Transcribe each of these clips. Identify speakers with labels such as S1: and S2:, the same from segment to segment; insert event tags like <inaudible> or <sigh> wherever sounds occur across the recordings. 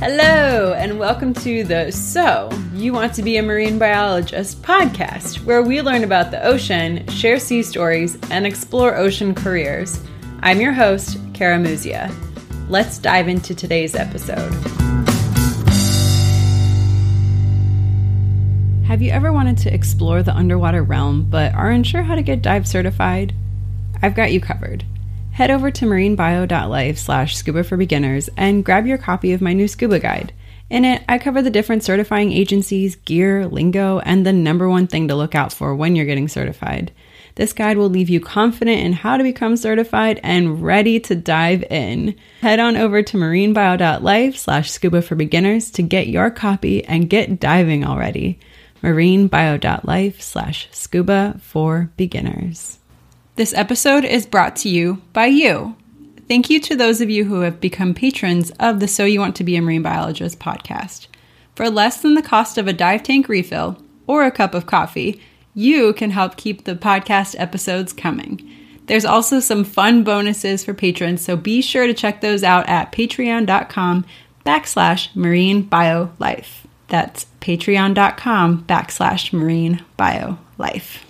S1: Hello, and welcome to the So You Want to Be a Marine Biologist podcast, where we learn about the ocean, share sea stories, and explore ocean careers. I'm your host, Kara Muzia. Let's dive into today's episode. Have you ever wanted to explore the underwater realm but aren't sure how to get dive certified? I've got you covered head over to marinebio.life slash scuba for beginners and grab your copy of my new scuba guide. In it, I cover the different certifying agencies, gear, lingo, and the number one thing to look out for when you're getting certified. This guide will leave you confident in how to become certified and ready to dive in. Head on over to marinebio.life slash scuba for beginners to get your copy and get diving already. marinebio.life slash scuba for beginners. This episode is brought to you by you. Thank you to those of you who have become patrons of the So You Want to Be a Marine Biologist podcast. For less than the cost of a dive tank refill or a cup of coffee, you can help keep the podcast episodes coming. There's also some fun bonuses for patrons, so be sure to check those out at patreon.com backslash marine bio life. That's patreon.com backslash marine bio life.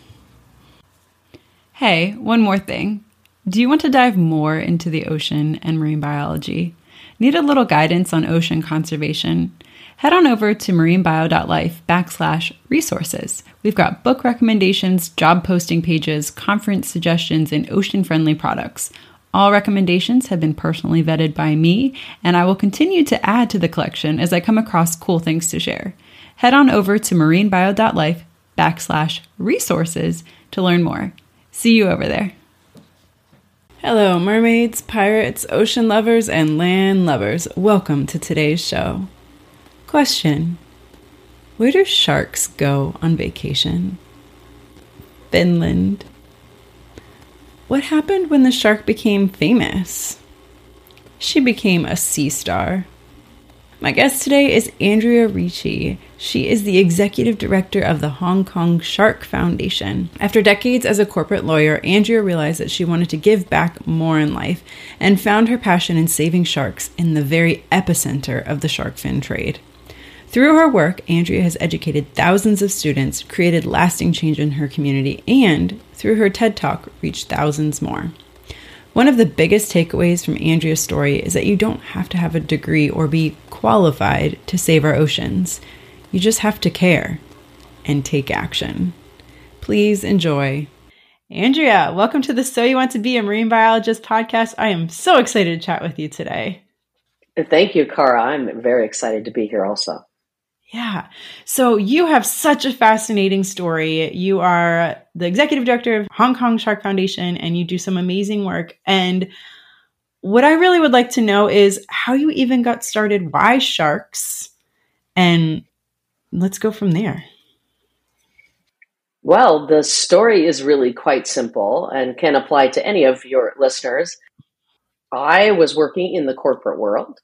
S1: Hey, one more thing. Do you want to dive more into the ocean and marine biology? Need a little guidance on ocean conservation? Head on over to marinebio.life backslash resources. We've got book recommendations, job posting pages, conference suggestions, and ocean friendly products. All recommendations have been personally vetted by me, and I will continue to add to the collection as I come across cool things to share. Head on over to marinebio.life backslash resources to learn more. See you over there. Hello, mermaids, pirates, ocean lovers, and land lovers. Welcome to today's show. Question Where do sharks go on vacation? Finland. What happened when the shark became famous? She became a sea star. My guest today is Andrea Ricci. She is the executive director of the Hong Kong Shark Foundation. After decades as a corporate lawyer, Andrea realized that she wanted to give back more in life and found her passion in saving sharks in the very epicenter of the shark fin trade. Through her work, Andrea has educated thousands of students, created lasting change in her community, and through her TED Talk, reached thousands more. One of the biggest takeaways from Andrea's story is that you don't have to have a degree or be qualified to save our oceans. You just have to care and take action. Please enjoy. Andrea, welcome to the So You Want to Be a Marine Biologist podcast. I am so excited to chat with you today.
S2: Thank you, Kara. I'm very excited to be here also.
S1: Yeah. So you have such a fascinating story. You are the executive director of Hong Kong Shark Foundation and you do some amazing work. And what I really would like to know is how you even got started, why sharks, and let's go from there.
S2: Well, the story is really quite simple and can apply to any of your listeners. I was working in the corporate world.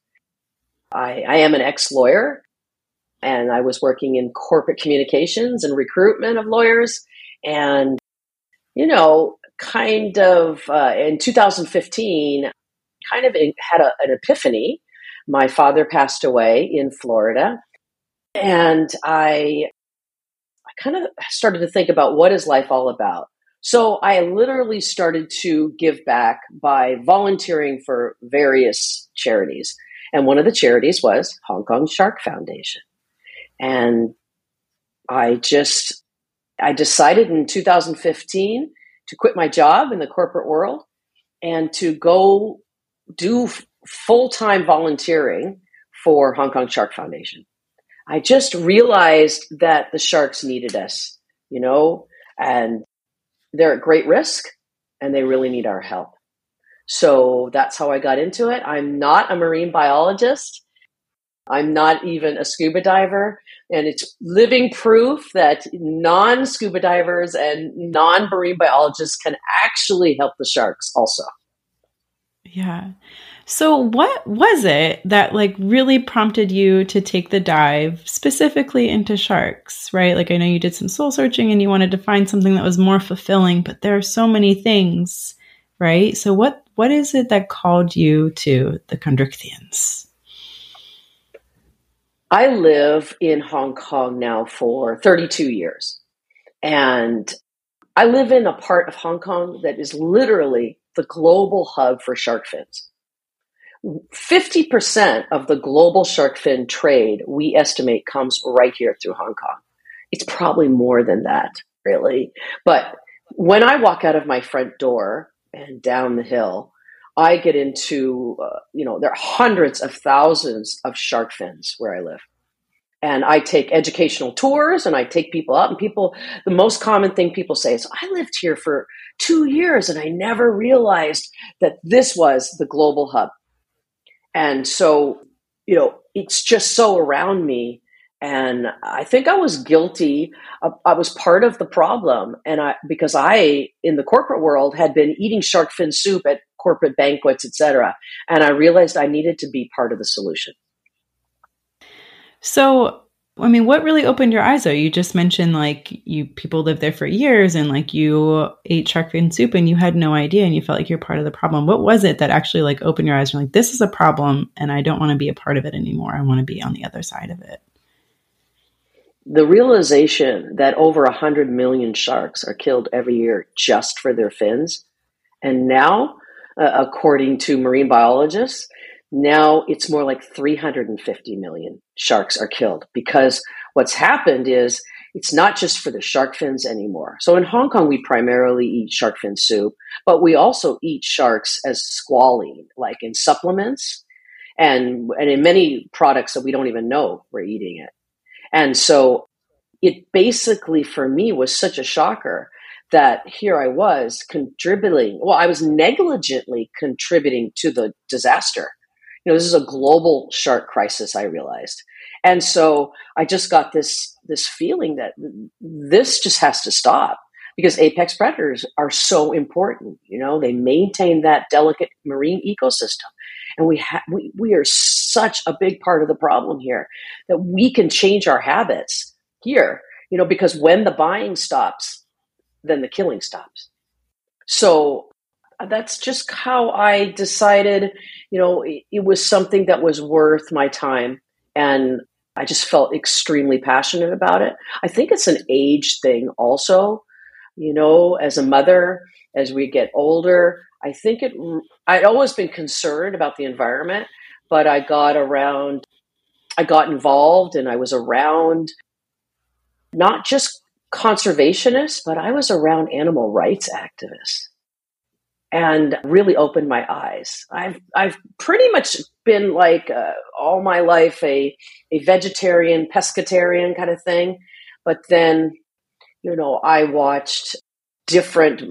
S2: I, I am an ex lawyer and I was working in corporate communications and recruitment of lawyers. And, you know, kind of uh, in 2015, kind of had a, an epiphany. My father passed away in Florida, and I, I kind of started to think about what is life all about. So I literally started to give back by volunteering for various charities. And one of the charities was Hong Kong Shark Foundation. And I just, I decided in 2015 to quit my job in the corporate world and to go do full time volunteering for Hong Kong Shark Foundation. I just realized that the sharks needed us, you know, and they're at great risk and they really need our help. So that's how I got into it. I'm not a marine biologist. I'm not even a scuba diver. And it's living proof that non scuba divers and non marine biologists can actually help the sharks also.
S1: Yeah. So what was it that like really prompted you to take the dive specifically into sharks, right? Like I know you did some soul searching and you wanted to find something that was more fulfilling, but there are so many things, right? So what what is it that called you to the Chondrichthyans?
S2: I live in Hong Kong now for 32 years. And I live in a part of Hong Kong that is literally the global hub for shark fins. 50% of the global shark fin trade, we estimate, comes right here through Hong Kong. It's probably more than that, really. But when I walk out of my front door and down the hill, I get into, uh, you know, there are hundreds of thousands of shark fins where I live. And I take educational tours and I take people out, and people, the most common thing people say is, I lived here for two years and I never realized that this was the global hub. And so, you know, it's just so around me. And I think I was guilty. I was part of the problem. And I, because I, in the corporate world, had been eating shark fin soup at corporate banquets, etc. And I realized I needed to be part of the solution.
S1: So, I mean, what really opened your eyes though? You just mentioned like you people lived there for years and like you ate shark fin soup and you had no idea and you felt like you're part of the problem. What was it that actually like opened your eyes and like this is a problem and I don't want to be a part of it anymore. I want to be on the other side of it.
S2: The realization that over a hundred million sharks are killed every year just for their fins, and now, uh, according to marine biologists, now it's more like 350 million sharks are killed because what's happened is it's not just for the shark fins anymore. So in Hong Kong, we primarily eat shark fin soup, but we also eat sharks as squalene, like in supplements and, and in many products that we don't even know we're eating it. And so it basically for me was such a shocker that here I was contributing, well, I was negligently contributing to the disaster you know, this is a global shark crisis, I realized. And so I just got this this feeling that this just has to stop because apex predators are so important. You know, they maintain that delicate marine ecosystem. And we, ha- we, we are such a big part of the problem here that we can change our habits here, you know, because when the buying stops, then the killing stops. So uh, that's just how I decided, you know, it, it, was something that was worth my time. And I just felt extremely passionate about it. I think it's an age thing also, you know, as a mother, as we get older, I think it, I'd always been concerned about the environment, but I got around, I got involved and I was around not just conservationists, but I was around animal rights activists and really opened my eyes. I've I've pretty much been like uh, all my life a a vegetarian, pescatarian kind of thing, but then you know I watched different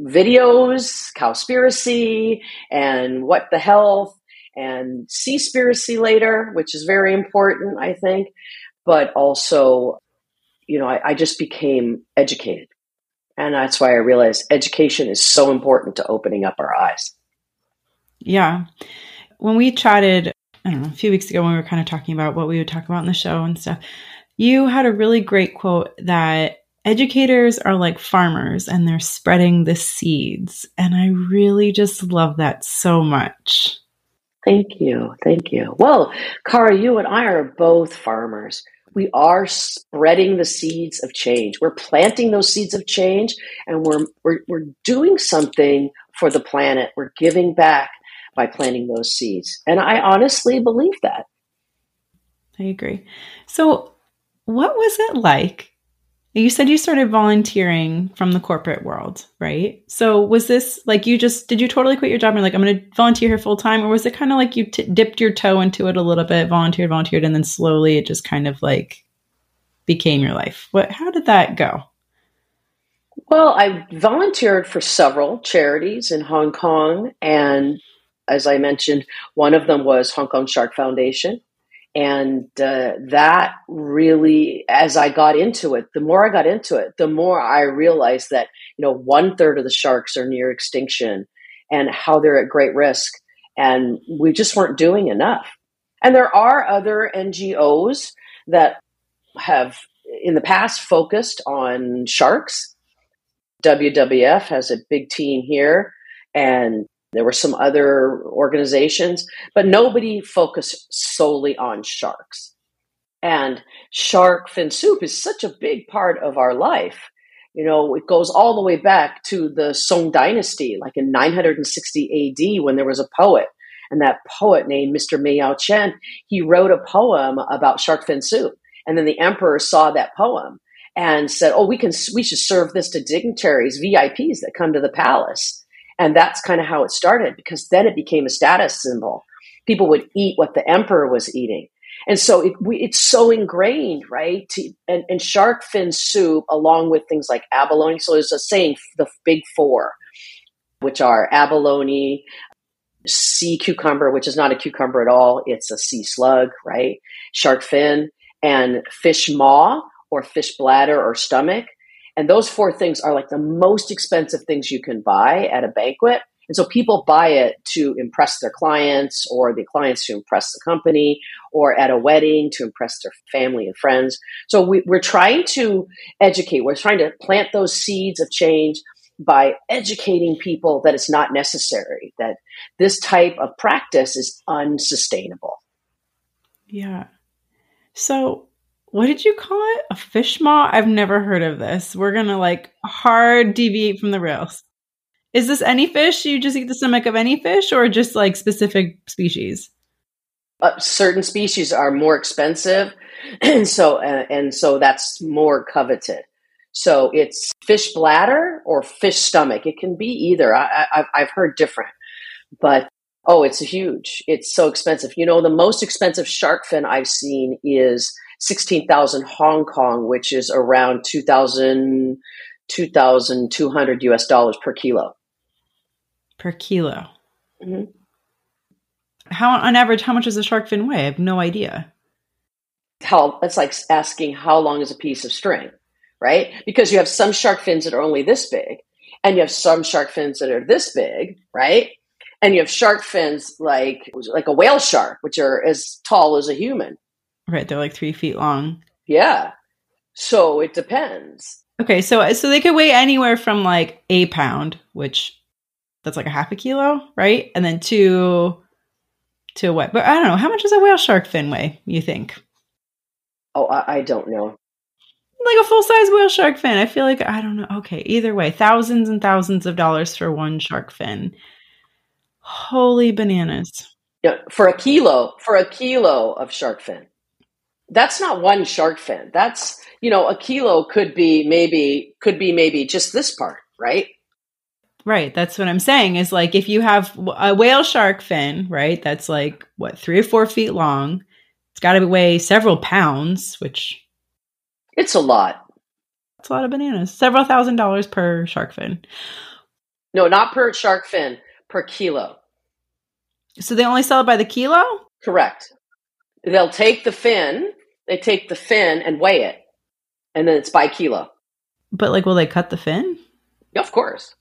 S2: videos, Cowspiracy, and What the Health, and Seaspiracy later, which is very important, I think, but also, you know, I, I just became educated and that's why I realized education is so important to opening up our eyes.
S1: Yeah. When we chatted, I don't know, a few weeks ago when we were kind of talking about what we would talk about in the show and stuff, you had a really great quote that educators are like farmers and they're spreading the seeds. And I really just love that so much.
S2: Thank you. Thank you. Well, Kara, you and I are both farmers we are spreading the seeds of change. We're planting those seeds of change and we're, we're, we're doing something for the planet. We're giving back by planting those seeds. And I honestly believe that.
S1: I agree. So, what was it like you said you started volunteering from the corporate world, right? So was this like you just did you totally quit your job and like I'm going to volunteer here full time, or was it kind of like you t- dipped your toe into it a little bit, volunteered, volunteered, and then slowly it just kind of like became your life? What? How did that go?
S2: Well, I volunteered for several charities in Hong Kong, and as I mentioned, one of them was Hong Kong Shark Foundation. And uh, that really, as I got into it, the more I got into it, the more I realized that, you know, one third of the sharks are near extinction and how they're at great risk. And we just weren't doing enough. And there are other NGOs that have in the past focused on sharks. WWF has a big team here, and there were some other organizations, but nobody focused solely on sharks. And shark fin soup is such a big part of our life. You know, it goes all the way back to the Song Dynasty, like in 960 AD, when there was a poet. And that poet named Mr. Mei Yaochen, he wrote a poem about shark fin soup. And then the emperor saw that poem and said, "Oh, we can we should serve this to dignitaries, VIPs that come to the palace." And that's kind of how it started because then it became a status symbol. People would eat what the emperor was eating. And so it, we, it's so ingrained, right? To, and, and, shark fin soup, along with things like abalone. So there's a saying, the big four, which are abalone, sea cucumber, which is not a cucumber at all. It's a sea slug, right? Shark fin and fish maw or fish bladder or stomach. And those four things are like the most expensive things you can buy at a banquet. And so people buy it to impress their clients or the clients to impress the company or at a wedding to impress their family and friends. So we, are trying to educate, we're trying to plant those seeds of change by educating people that it's not necessary, that this type of practice is unsustainable.
S1: Yeah. So what did you call it? A fish maw? I've never heard of this. We're gonna like hard deviate from the rails. Is this any fish? You just eat the stomach of any fish, or just like specific species?
S2: Uh, certain species are more expensive, <clears throat> and so uh, and so that's more coveted. So it's fish bladder or fish stomach. It can be either. I, I, I've heard different, but oh, it's huge. It's so expensive. You know, the most expensive shark fin I've seen is 16,000 Hong Kong, which is around 2,000, 2,200 US dollars per kilo.
S1: Per kilo. Mm-hmm. How, on average, how much does a shark fin weigh? I have no idea.
S2: How, it's like asking how long is a piece of string, right? Because you have some shark fins that are only this big, and you have some shark fins that are this big, right? And you have shark fins like like a whale shark, which are as tall as a human.
S1: Right, they're like three feet long.
S2: Yeah. So it depends.
S1: Okay, so uh, so they could weigh anywhere from like a pound, which that's like a half a kilo, right? And then to to what? But I don't know. How much does a whale shark fin weigh? You think?
S2: Oh, I, I don't know.
S1: Like a full size whale shark fin. I feel like I don't know. Okay, either way, thousands and thousands of dollars for one shark fin. Holy bananas!
S2: Yeah, for a kilo, for a kilo of shark fin that's not one shark fin. That's, you know, a kilo could be maybe, could be maybe just this part, right?
S1: Right. That's what I'm saying is like if you have a whale shark fin, right? That's like what, three or four feet long. It's got to weigh several pounds, which.
S2: It's a lot.
S1: It's a lot of bananas. Several thousand dollars per shark fin.
S2: No, not per shark fin, per kilo.
S1: So they only sell it by the kilo?
S2: Correct. They'll take the fin they take the fin and weigh it, and then it's by kilo.
S1: But like, will they cut the fin?
S2: Yeah, of course.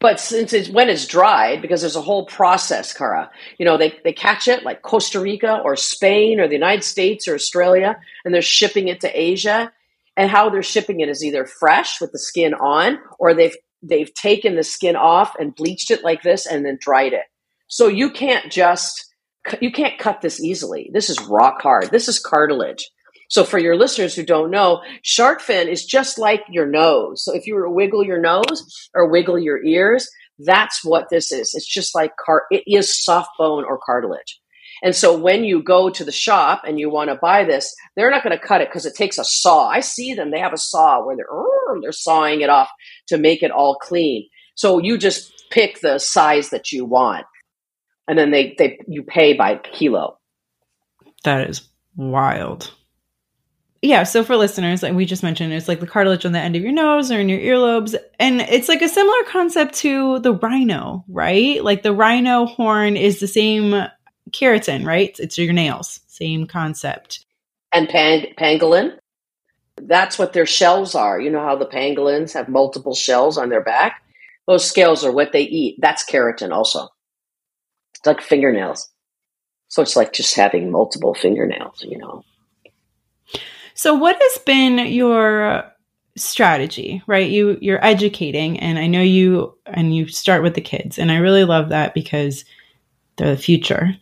S2: But since it's when it's dried, because there's a whole process, Kara. You know, they, they catch it like Costa Rica or Spain or the United States or Australia, and they're shipping it to Asia. And how they're shipping it is either fresh with the skin on, or they've they've taken the skin off and bleached it like this and then dried it. So you can't just you can't cut this easily. This is rock hard. This is cartilage. So for your listeners who don't know, shark fin is just like your nose. So if you were to wiggle your nose or wiggle your ears, that's what this is. It's just like car- it is soft bone or cartilage. And so when you go to the shop and you want to buy this, they're not going to cut it because it takes a saw. I see them; they have a saw where they're they're sawing it off to make it all clean. So you just pick the size that you want, and then they they you pay by kilo.
S1: That is wild yeah, so for listeners, like we just mentioned, it's like the cartilage on the end of your nose or in your earlobes. And it's like a similar concept to the rhino, right? Like the rhino horn is the same keratin, right? It's your nails, same concept.
S2: And pang- pangolin, that's what their shells are. You know how the pangolins have multiple shells on their back? Those scales are what they eat. That's keratin also. It's like fingernails. So it's like just having multiple fingernails, you know.
S1: So, what has been your strategy? Right, you you're educating, and I know you and you start with the kids, and I really love that because they're the future.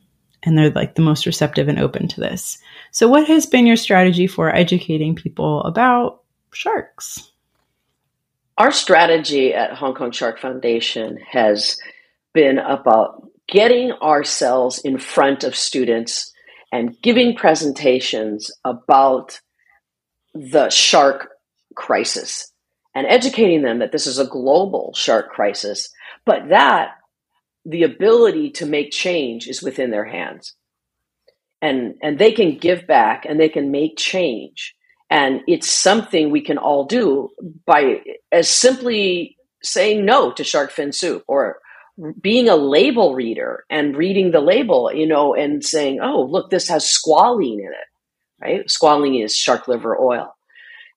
S1: and they're like the most receptive and open to this. So, what has been your strategy for educating people about sharks?
S2: Our strategy at Hong Kong Shark Foundation has been about getting ourselves in front of students and giving presentations about the shark crisis and educating them that this is a global shark crisis, but that the ability to make change is within their hands. And, and they can give back and they can make change. And it's something we can all do by as simply saying no to shark fin soup or being a label reader and reading the label, you know, and saying, oh, look, this has squalene in it, right? Squalene is shark liver oil.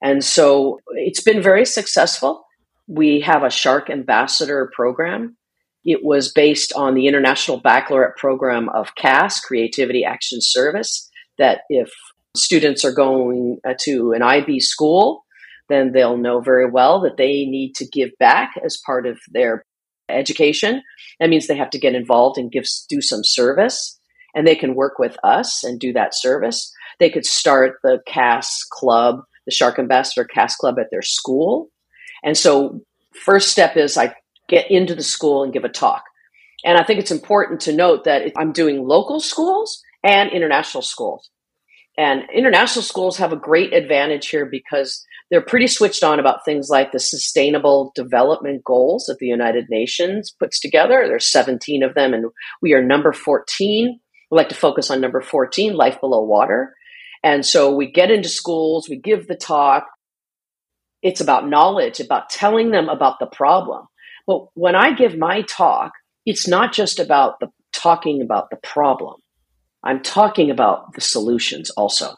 S2: And so it's been very successful. We have a shark ambassador program. It was based on the International Baccalaureate program of CAS, Creativity Action Service, that if students are going uh, to an IB school, then they'll know very well that they need to give back as part of their education. That means they have to get involved and give do some service, and they can work with us and do that service. They could start the CAS club, the Shark Ambassador CAS club at their school. And so, first step is I get into the school and give a talk. And I think it's important to note that I'm doing local schools and international schools. And international schools have a great advantage here because they're pretty switched on about things like the sustainable development goals that the United Nations puts together. There's 17 of them, and we are number 14. We like to focus on number 14, life below water. And so we get into schools, we give the talk. It's about knowledge, about telling them about the problem. But when I give my talk, it's not just about the talking about the problem. I'm talking about the solutions also.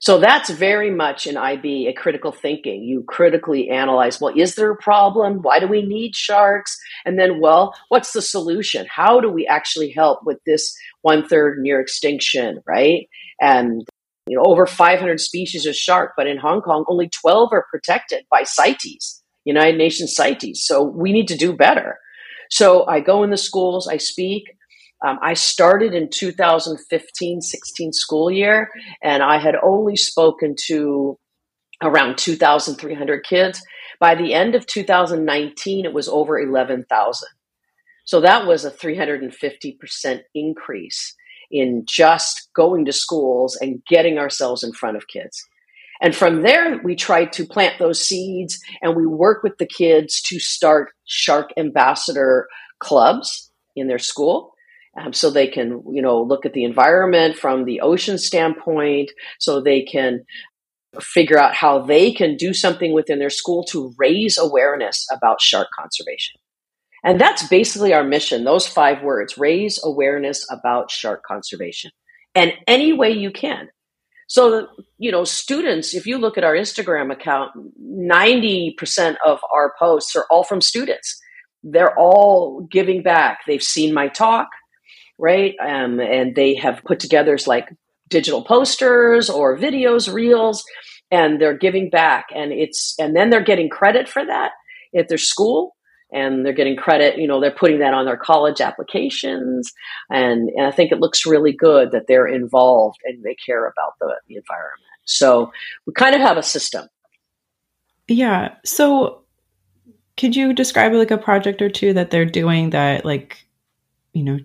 S2: So that's very much in IB a critical thinking. You critically analyze, well, is there a problem? Why do we need sharks? And then, well, what's the solution? How do we actually help with this one third near extinction, right? And you know, over 500 species of shark, but in Hong Kong, only 12 are protected by CITES, United Nations CITES. So we need to do better. So I go in the schools, I speak, um, I started in 2015 16 school year, and I had only spoken to around 2,300 kids. By the end of 2019, it was over 11,000. So that was a 350% increase in just going to schools and getting ourselves in front of kids. And from there, we try to plant those seeds and we work with the kids to start shark ambassador clubs in their school um, so they can you know look at the environment from the ocean standpoint so they can figure out how they can do something within their school to raise awareness about shark conservation and that's basically our mission those five words raise awareness about shark conservation and any way you can so you know students if you look at our instagram account 90% of our posts are all from students they're all giving back they've seen my talk right? Um, and they have put together like digital posters or videos, reels, and they're giving back. And it's and then they're getting credit for that at their school. And they're getting credit, you know, they're putting that on their college applications. And, and I think it looks really good that they're involved and they care about the, the environment. So we kind of have a system.
S1: Yeah. So could you describe like a project or two that they're doing that like you know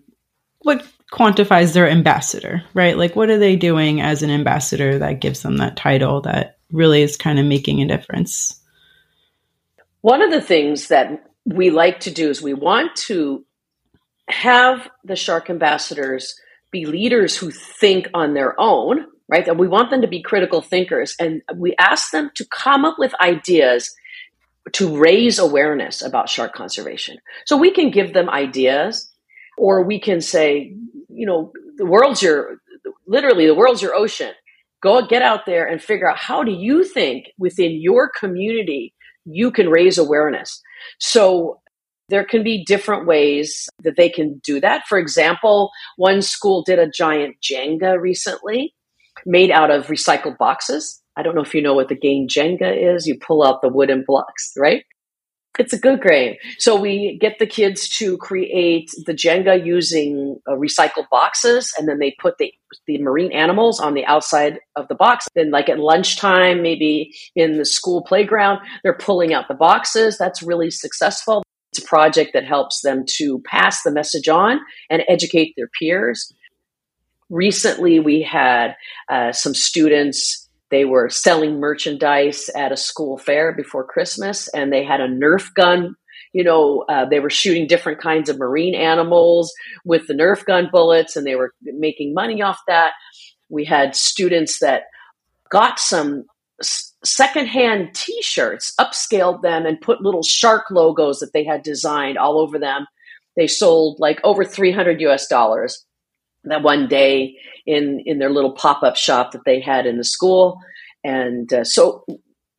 S1: what quantifies their ambassador, right? Like, what are they doing as an ambassador that gives them that title that really is kind of making a difference?
S2: One of the things that we like to do is we want to have the shark ambassadors be leaders who think on their own, right? And we want them to be critical thinkers. And we ask them to come up with ideas to raise awareness about shark conservation. So we can give them ideas or we can say, you know, the world's your, literally, the world's your ocean. Go get out there and figure out how do you think within your community you can raise awareness. So there can be different ways that they can do that. For example, one school did a giant Jenga recently made out of recycled boxes. I don't know if you know what the game Jenga is. You pull out the wooden blocks, right? It's a good game. So we get the kids to create the Jenga using uh, recycled boxes, and then they put the the marine animals on the outside of the box. Then, like at lunchtime, maybe in the school playground, they're pulling out the boxes. That's really successful. It's a project that helps them to pass the message on and educate their peers. Recently, we had uh, some students they were selling merchandise at a school fair before Christmas, and they had a Nerf gun. You know, uh, they were shooting different kinds of marine animals with the Nerf gun bullets, and they were making money off that. We had students that got some secondhand T-shirts, upscaled them, and put little shark logos that they had designed all over them. They sold like over 300 US dollars that one day in in their little pop-up shop that they had in the school. And uh, so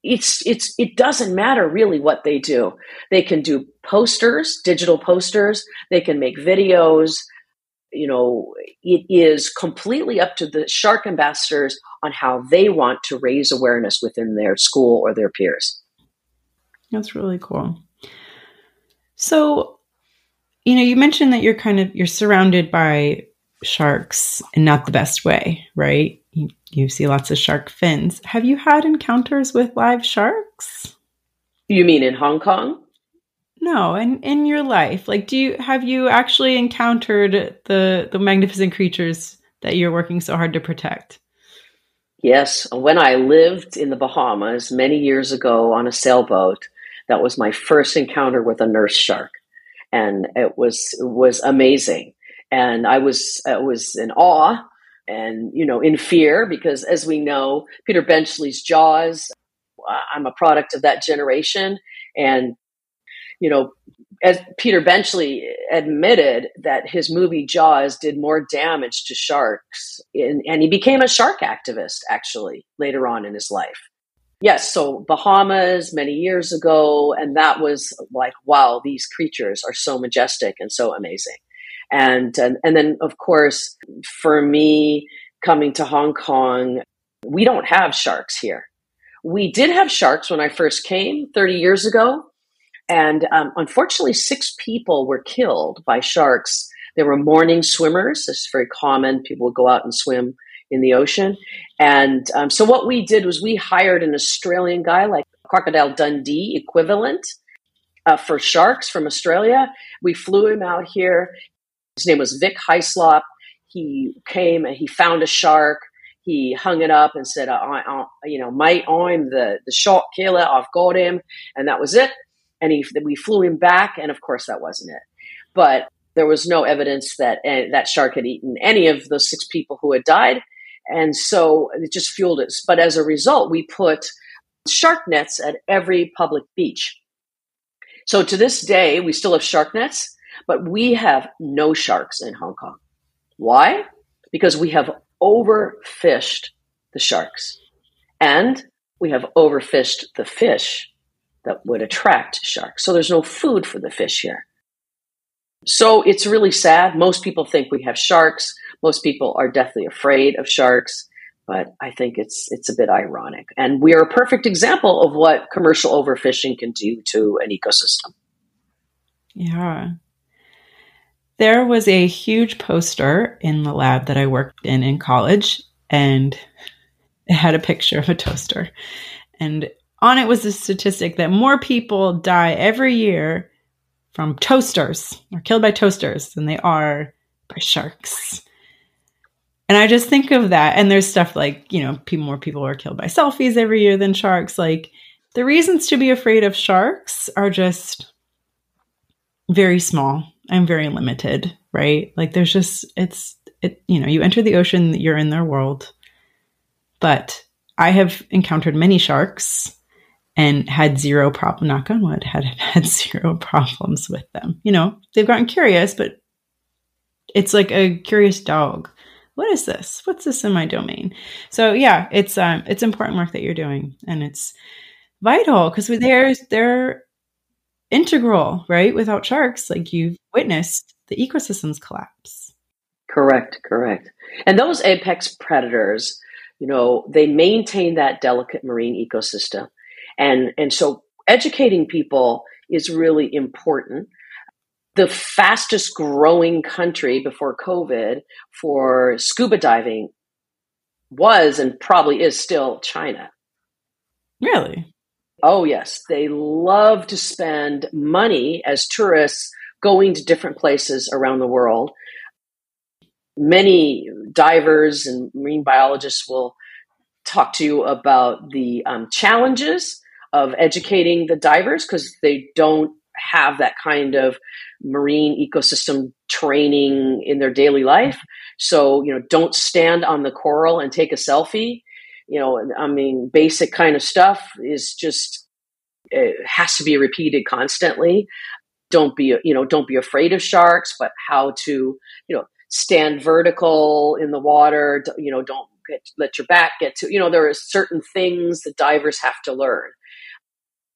S2: it's it's it doesn't matter really what they do. They can do posters digital posters. They can make videos. You know it is completely up to the shark ambassadors on how they want to raise awareness within their school or their peers.
S1: That's really cool. So you know you mentioned that you're kind of you're surrounded by sharks in not the best way, right? You, you see lots of shark fins. Have you had encounters with live sharks?
S2: You mean in Hong Kong?
S1: No, and in, in your life, like, do you have you actually encountered the the magnificent creatures that you're working so hard to protect?
S2: Yes, when I lived in the Bahamas many years ago on a sailboat, that was my first encounter with a nurse shark, and it was it was amazing and I was I was in awe and you know in fear because as we know Peter Benchley's Jaws I'm a product of that generation. And you know as Peter Benchley admitted that his movie Jaws did more damage to sharks in, and he became a shark activist actually later on in his life. Yes so Bahamas many years ago and that was like wow these creatures are so majestic and so amazing and, and, and then, of course, for me coming to Hong Kong, we don't have sharks here. We did have sharks when I first came 30 years ago. And um, unfortunately, six people were killed by sharks. They were morning swimmers. It's very common. People would go out and swim in the ocean. And um, so what we did was we hired an Australian guy, like Crocodile Dundee equivalent, uh, for sharks from Australia. We flew him out here. His name was Vic Hislop. He came and he found a shark. He hung it up and said, I, I, you know, mate, I'm the, the shark killer. I've got him. And that was it. And he, we flew him back. And of course, that wasn't it. But there was no evidence that uh, that shark had eaten any of the six people who had died. And so it just fueled us. But as a result, we put shark nets at every public beach. So to this day, we still have shark nets but we have no sharks in Hong Kong. Why? Because we have overfished the sharks and we have overfished the fish that would attract sharks. So there's no food for the fish here. So it's really sad. Most people think we have sharks. Most people are deathly afraid of sharks, but I think it's it's a bit ironic. And we are a perfect example of what commercial overfishing can do to an ecosystem.
S1: Yeah. There was a huge poster in the lab that I worked in in college, and it had a picture of a toaster. And on it was a statistic that more people die every year from toasters or killed by toasters than they are by sharks. And I just think of that. And there's stuff like, you know, more people are killed by selfies every year than sharks. Like the reasons to be afraid of sharks are just very small. I'm very limited, right? Like there's just it's it you know, you enter the ocean, you're in their world. But I have encountered many sharks and had zero problem knock on wood, <laughs> had had zero problems with them. You know, they've gotten curious, but it's like a curious dog. What is this? What's this in my domain? So yeah, it's um it's important work that you're doing and it's vital because they're they're integral, right? Without sharks, like you've witnessed the ecosystems collapse.
S2: Correct, correct. And those apex predators, you know, they maintain that delicate marine ecosystem. And and so educating people is really important. The fastest growing country before COVID for scuba diving was and probably is still China.
S1: Really?
S2: Oh, yes. They love to spend money as tourists going to different places around the world. Many divers and marine biologists will talk to you about the um, challenges of educating the divers because they don't have that kind of marine ecosystem training in their daily life. So, you know, don't stand on the coral and take a selfie. You know, I mean, basic kind of stuff is just, it has to be repeated constantly. Don't be, you know, don't be afraid of sharks, but how to, you know, stand vertical in the water. You know, don't get, let your back get to, you know, there are certain things that divers have to learn.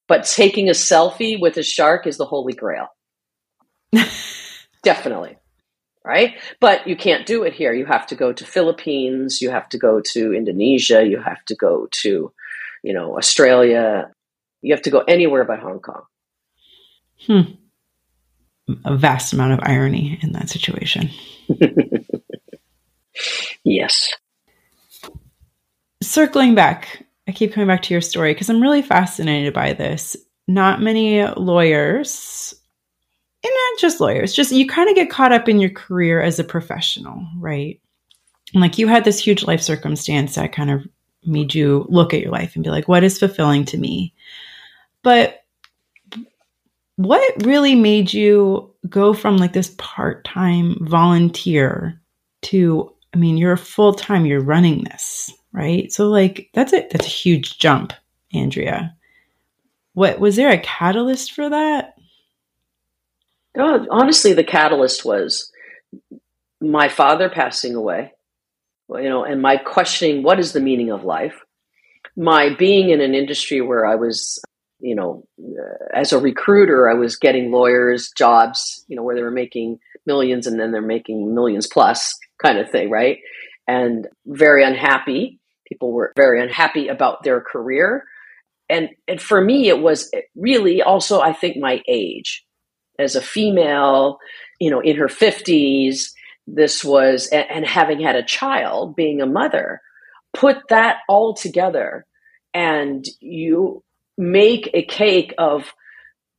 S2: But taking a selfie with a shark is the holy grail. <laughs> Definitely. Right? But you can't do it here. You have to go to Philippines, you have to go to Indonesia, you have to go to, you know, Australia. You have to go anywhere but Hong Kong.
S1: Hmm. A vast amount of irony in that situation. <laughs>
S2: yes.
S1: Circling back, I keep coming back to your story because I'm really fascinated by this. Not many lawyers and not just lawyers, just you kind of get caught up in your career as a professional, right? Like you had this huge life circumstance that kind of made you look at your life and be like, what is fulfilling to me? But what really made you go from like this part time volunteer to, I mean, you're full time, you're running this, right? So like that's it. That's a huge jump, Andrea. What was there a catalyst for that?
S2: Oh, honestly, the catalyst was my father passing away, you know, and my questioning what is the meaning of life. My being in an industry where I was, you know, uh, as a recruiter, I was getting lawyers jobs, you know, where they were making millions and then they're making millions plus kind of thing, right? And very unhappy. People were very unhappy about their career. And, and for me, it was really also, I think, my age as a female, you know, in her 50s, this was, and, having had a child, being a mother, put that all together and you make a cake of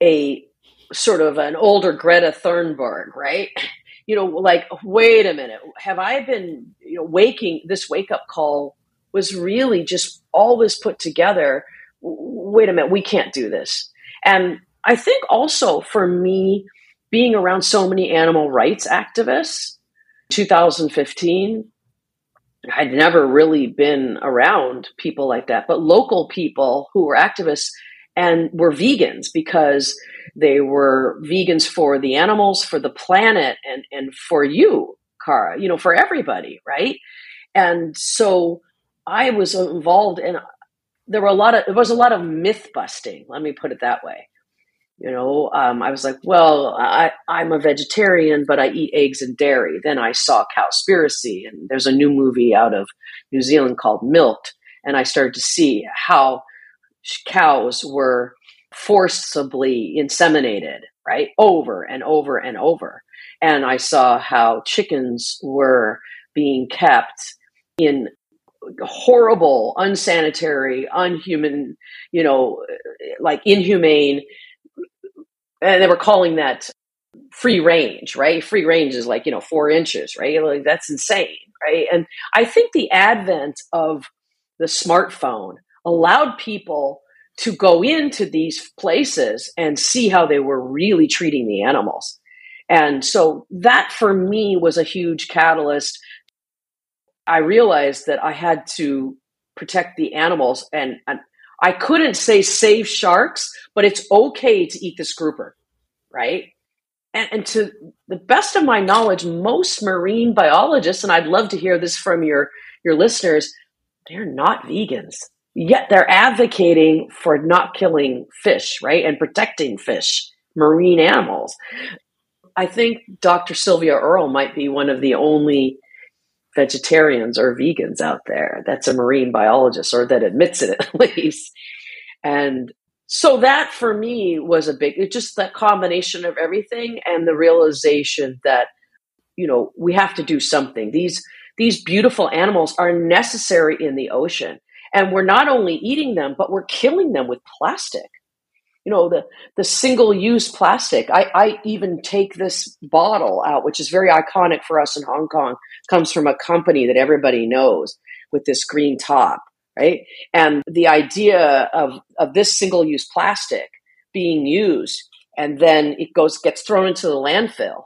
S2: a sort of an older Greta Thunberg, right? <laughs> You know, like, wait a minute, have I been, you know, waking, this wake up call was really just all this put together. Wait a minute, we can't do this. And I think also for me, being around so many animal rights activists, 2015, I'd never really been around people like that, but local people who were activists and were vegans because they were vegans for the animals, for the planet, and, and for you, Kara, you know, for everybody, right? And so I was involved in there were a lot of there was a lot of myth busting, let me put it that way you know um, i was like well I, i'm a vegetarian but i eat eggs and dairy. Then i saw cowspiracy and there's a new movie out of new zealand called milked and i started to see how cows were forcibly inseminated right over and over and over. And i saw how chickens were being kept in horrible unsanitary unhuman you know like inhumane and they were calling that free range, right? Free range is like, you know, four inches, right? Like that's insane, right? And I think the advent of the smartphone allowed people to go into these places and see how they were really treating the animals. And so that for me was a huge catalyst. I realized that I had to protect the animals and, and I couldn't say save sharks, but it's okay to eat this grouper, right? And, and, to the best of my knowledge, most marine biologists, and I'd love to hear this from your, your listeners, they're not vegans. Yet they're advocating for not killing fish, right? And protecting fish, marine animals. I think Dr. Sylvia Earle might be one of the only vegetarians or vegans out there that's a marine biologist or that admits it at <laughs> least. And so that for me was a big it just that combination of everything and the realization that you know we have to do something. These these beautiful animals are necessary in the ocean. And we're not only eating them but we're killing them with plastic you know the the single use plastic. I, I even take this bottle out which is very iconic for us in hong kong. Comes from a company that everybody knows with this green top right? And the idea of of this single use plastic being used and then it goes gets thrown into the landfill.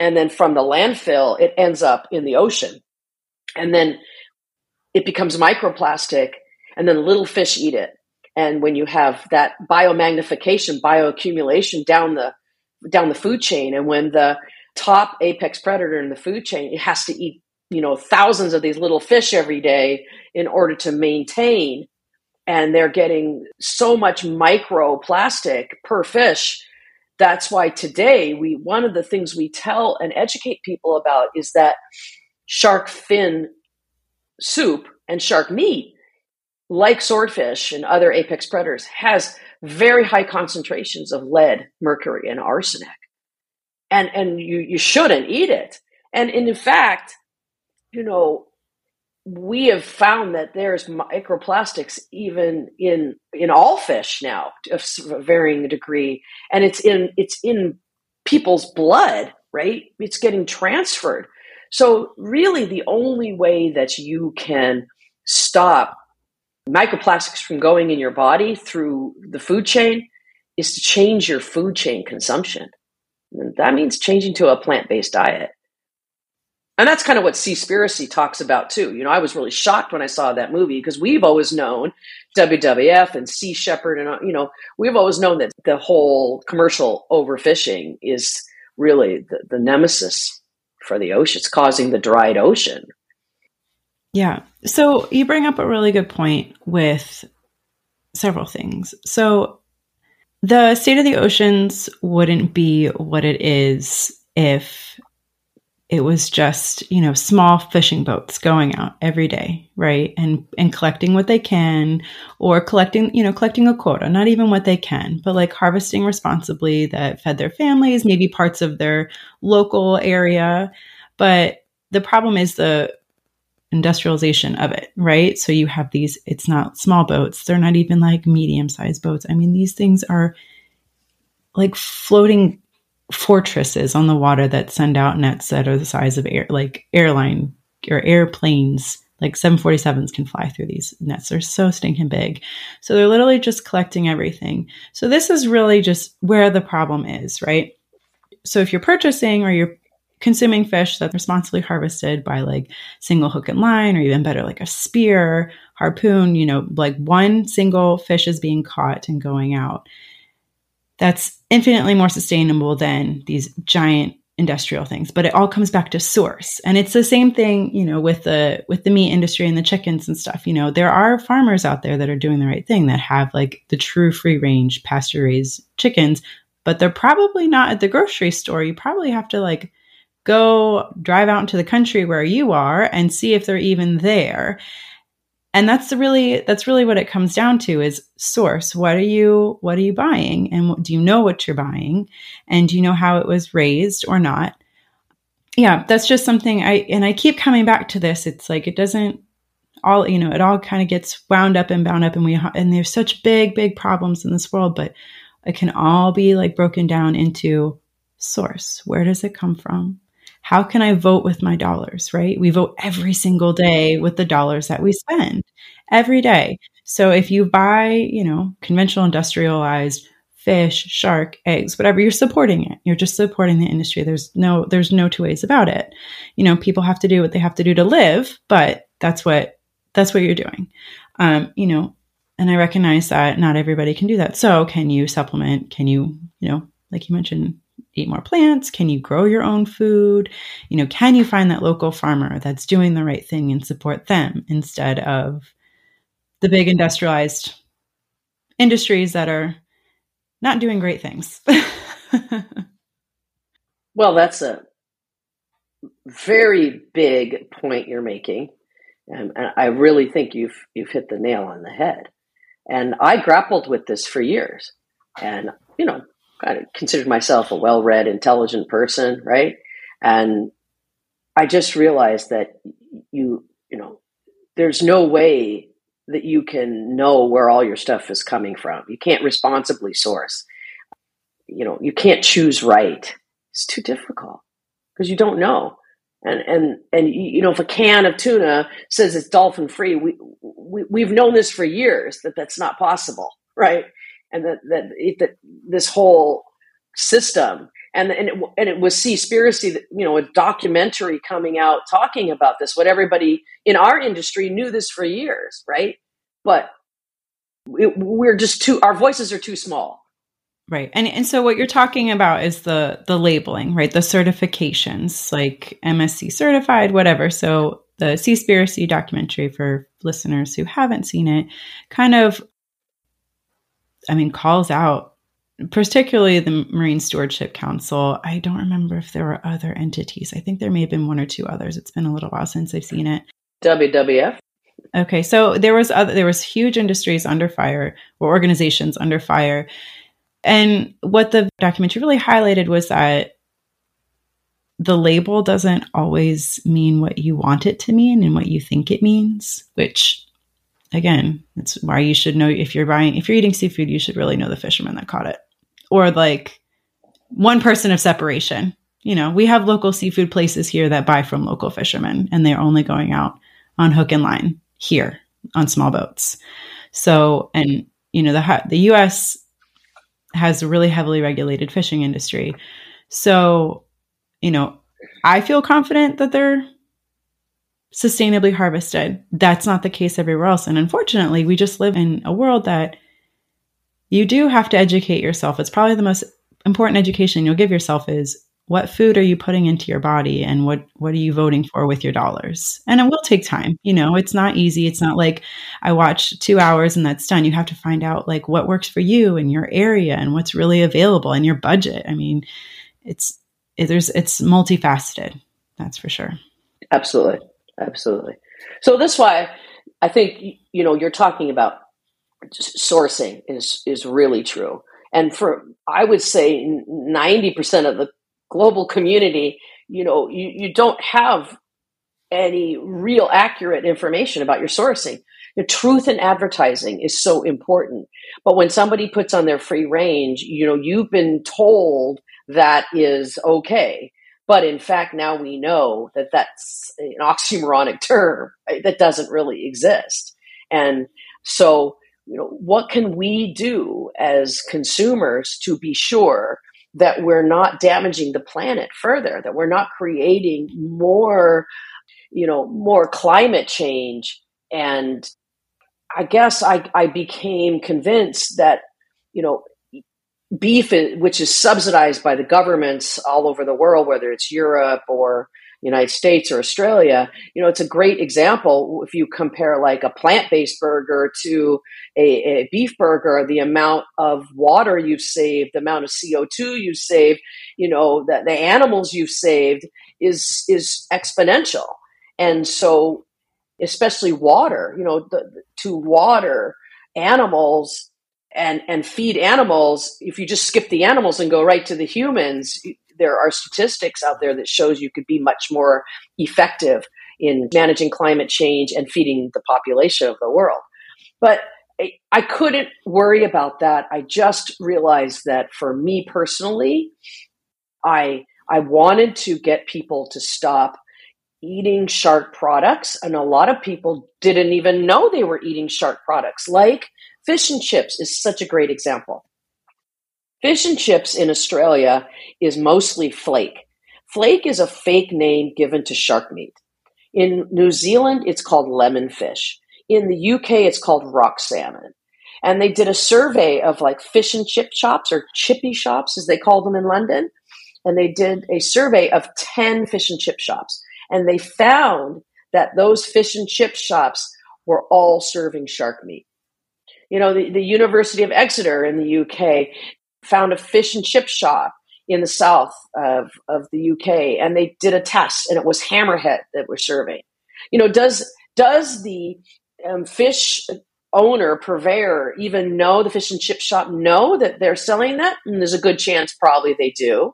S2: And then from the landfill it ends up in the ocean. And then it becomes microplastic and then little fish eat it and when you have that biomagnification, bioaccumulation down the down the food chain, and when the top apex predator in the food chain it has to eat you know thousands of these little fish every day in order to maintain. And they're getting so much microplastic per fish. That's why today we one of the things we tell and educate people about is that shark fin soup and shark meat like swordfish and other apex predators, has very high concentrations of lead, mercury, and arsenic. And, and you, you shouldn't eat it. And, in fact, you know, we have found that there's microplastics even in in all fish now of varying degree and it's in it's in people's blood right it's getting transferred so really the only way that you can stop microplastics from going in your body through the food chain is to change your food chain consumption. And that means changing to a plant based diet. And that's kind of what Seaspiracy talks about too. You know, I was really shocked when I saw that movie because we've always known WWF and Sea Shepherd, and uh, you know, we've always known that the whole commercial overfishing is really the, the nemesis for the ocean. It's causing the dried ocean,
S1: yeah. So you bring up a really good point with several things. So the state of the oceans wouldn't be what it is if it was just, you know, small fishing boats going out every day, right? And and collecting what they can or collecting, you know, collecting a quota, not even what they can, but like harvesting responsibly that fed their families, maybe parts of their local area. But the problem is the industrialization of it, right? So you have these, it's not small boats, they're not even like medium sized boats. I mean, these things are like floating fortresses on the water that send out nets that are the size of air, like airline or airplanes. Like 747s can fly through these nets. They're so stinking big. So they're literally just collecting everything. So this is really just where the problem is, right? So if you're purchasing or you're consuming fish that's responsibly harvested by like single hook and line or even better like a spear harpoon you know like one single fish is being caught and going out. That's infinitely more sustainable than these giant industrial things but it all comes back to source. And it's the same thing you know with the with the meat industry and the chickens and stuff. You know there are farmers out there that are doing the right thing that have like the true free range pasture raised chickens but they're probably not at the grocery store. You probably have to like go drive out into the country where you are and see if they're even there. And that's really that's really what it comes down to is source. What are you what are you buying? And do you know what you're buying? And do you know how it was raised or not? Yeah that's just something i and i keep coming back to this. It's like it doesn't all you know it all kind of gets wound up and bound up and we and there's such big big problems in this world but it can all be like broken down into source. Where does it come from how can I vote with my dollars, right? We vote every single day with the dollars that we spend every day. So if you buy, you know, conventional industrialized fish, shark, eggs, whatever, you're supporting it. You're just supporting the industry. There's no there's no two ways about it. You know, people have to do what they have to do to live, but that's what that's what you're doing. Um, you know, and I recognize that not everybody can do that. So, can you supplement? Can you, you know, like you mentioned, eat more plants? Can you grow your own food? You know, can you find that local farmer that's doing the right thing and support them instead of the big industrialized industries that are not doing great things? <laughs>
S2: well, that's a very big point you're making. And I really think you've you've hit the nail on the head. And I grappled with this for years. And, you know, I considered myself a well read, intelligent person, right? And I just realized that you, you know, there's no way that you can know where all your stuff is coming from. You can't responsibly source. You know, you can't choose right. It's too difficult because you don't know. And and and you know, if a can of tuna says it's dolphin free, we, we we've known this for years that that's not possible, right? And that that, it, that this whole system and and it, and it was Seaspiracy, you know, a documentary coming out talking about this. What everybody in our industry knew this for years, right? But it, we're just too. Our voices are too small.
S1: Right. And and so what you're talking about is the the labeling, right? The certifications, like MSC certified, whatever. So the Seaspiracy documentary for listeners who haven't seen it kind of I mean calls out particularly the Marine Stewardship Council. I don't remember if there were other entities. I think there may have been one or two others. It's been a little while since I've seen it.
S2: WWF.
S1: Okay, so there was other, there was huge industries under fire or organizations under fire and what the documentary really highlighted was that the label doesn't always mean what you want it to mean and what you think it means, which again, it's why you should know if you're buying if you're eating seafood, you should really know the fisherman that caught it. Or like one person of separation. You know, we have local seafood places here that buy from local fishermen and they're only going out on hook and line here on small boats. So, and you know, the the US has a really heavily regulated fishing industry. So, you know, I feel confident that they're sustainably harvested. That's not the case everywhere else. And unfortunately, we just live in a world that you do have to educate yourself. It's probably the most important education you'll give yourself is what food are you putting into your body and what what are you voting for with your dollars and it will take time you know it's not easy it's not like i watch two hours and that's done you have to find out like what works for you and your area and what's really available in your budget i mean it's it, there's it's multifaceted that's for sure
S2: absolutely absolutely so that's why i think you know you're talking about sourcing is is really true and for i would say 90% of the global community, you know, you, you don't have any real accurate information about your sourcing. The truth in advertising is so important. But when somebody puts on their free range, you know, you've been told that is okay. But in fact, now we know that that's an oxymoronic <laughs> term right? that doesn't really exist. And so, you know, what can we do as consumers to be sure that we're not damaging the planet further, that we're not creating more, you know, more climate change. And I guess I, I became convinced that, you know, beef, which is subsidized by the governments all over the world, whether it's Europe or United States or Australia, you know, it's a great example if you compare like a plant based burger to a, a, beef burger, the amount of water you've saved, the amount of CO2 you've saved, you know, the, the animals you've saved is, is exponential. And so, especially water, you know, the, to water animals and, and feed animals, if you just skip the animals and go right to the humans, there are statistics out there that shows you could be much more effective in managing climate change and feeding the population of the world. But I couldn't worry about that. I just realized that for me personally, I I wanted to get people to stop eating shark products and a lot of people didn't even know they were eating shark products like fish and chips is such a great example Fish and chips in Australia is mostly flake. Flake is a fake name given to shark meat. In New Zealand, it's called lemon fish. In the UK, it's called rock salmon. And they did a survey of like fish and chip shops or chippy shops, as they call them in London. And they did a survey of 10 fish and chip shops. And they found that those fish and chip shops were all serving shark meat. You know, the, the University of Exeter in the UK found a fish and chip shop in the south of, of the UK and they did a test and it was hammerhead that was serving. You know, does does the um, fish owner, purveyor, even know the fish and chip shop know that they're selling that? And there's a good chance probably they do.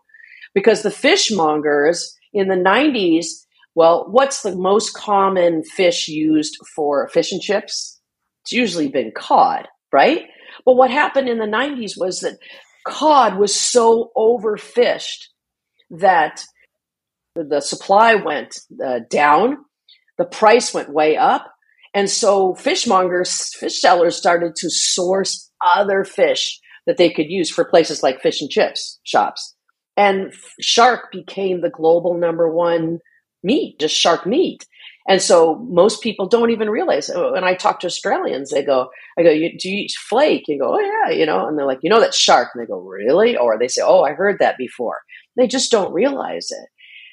S2: Because the fishmongers in the 90s, well, what's the most common fish used for fish and chips? It's usually been cod, right? But what happened in the 90s was that cod was so overfished that the supply went uh, down, the price went way up, and so fishmongers, fish sellers started to source other fish that they could use for places like fish and chips shops. And shark became the global number one meat, just shark meat. And so most people don't even realize. Oh, when I talk to Australians, they go, I go, do you eat flake? You go, oh yeah, you know, and they're like, you know, that shark. And they go, really? Or they say, oh, I heard that before. They just don't realize it.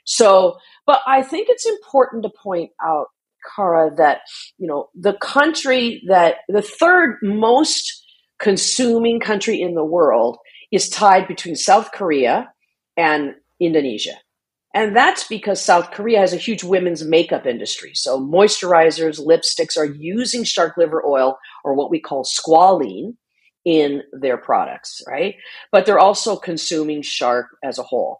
S2: So, but I think it's important to point out Kara, that you know the country that the third most consuming country in the world is tied between South Korea and Indonesia. And that's because South Korea has a huge women's makeup industry. So moisturizers, lipsticks are using shark liver oil or what we call squalene in their products, right? But they're also consuming shark as a whole.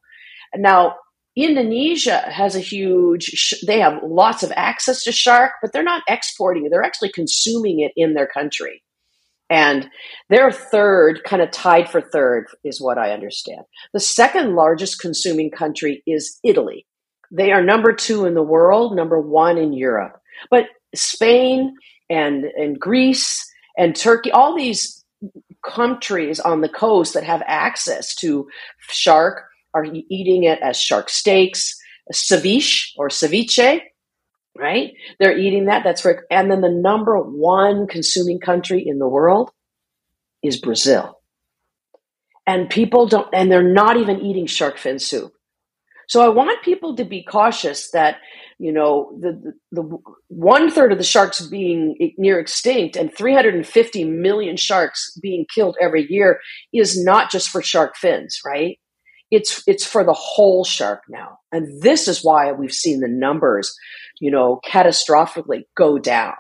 S2: Now, Indonesia has a huge, they have lots of access to shark, but they're not exporting it. They're actually consuming it in their country. And their third, kind of tied for third, is what I understand. The second largest consuming country is Italy. They are number two in the world, number one in Europe. But Spain and, and Greece and Turkey, all these countries on the coast that have access to shark are eating it as shark steaks, ceviche or ceviche, right? They're eating that. That's for, and then the number one consuming country in the world is Brazil. And people don't, and they're not even eating shark fin soup. So I want people to be cautious that, you know, the, the, the one third of the sharks being near extinct and 350 million sharks being killed every year is not just for shark fins, right? It's it's for the whole shark now. And this is why we've seen the numbers you know catastrophically go down.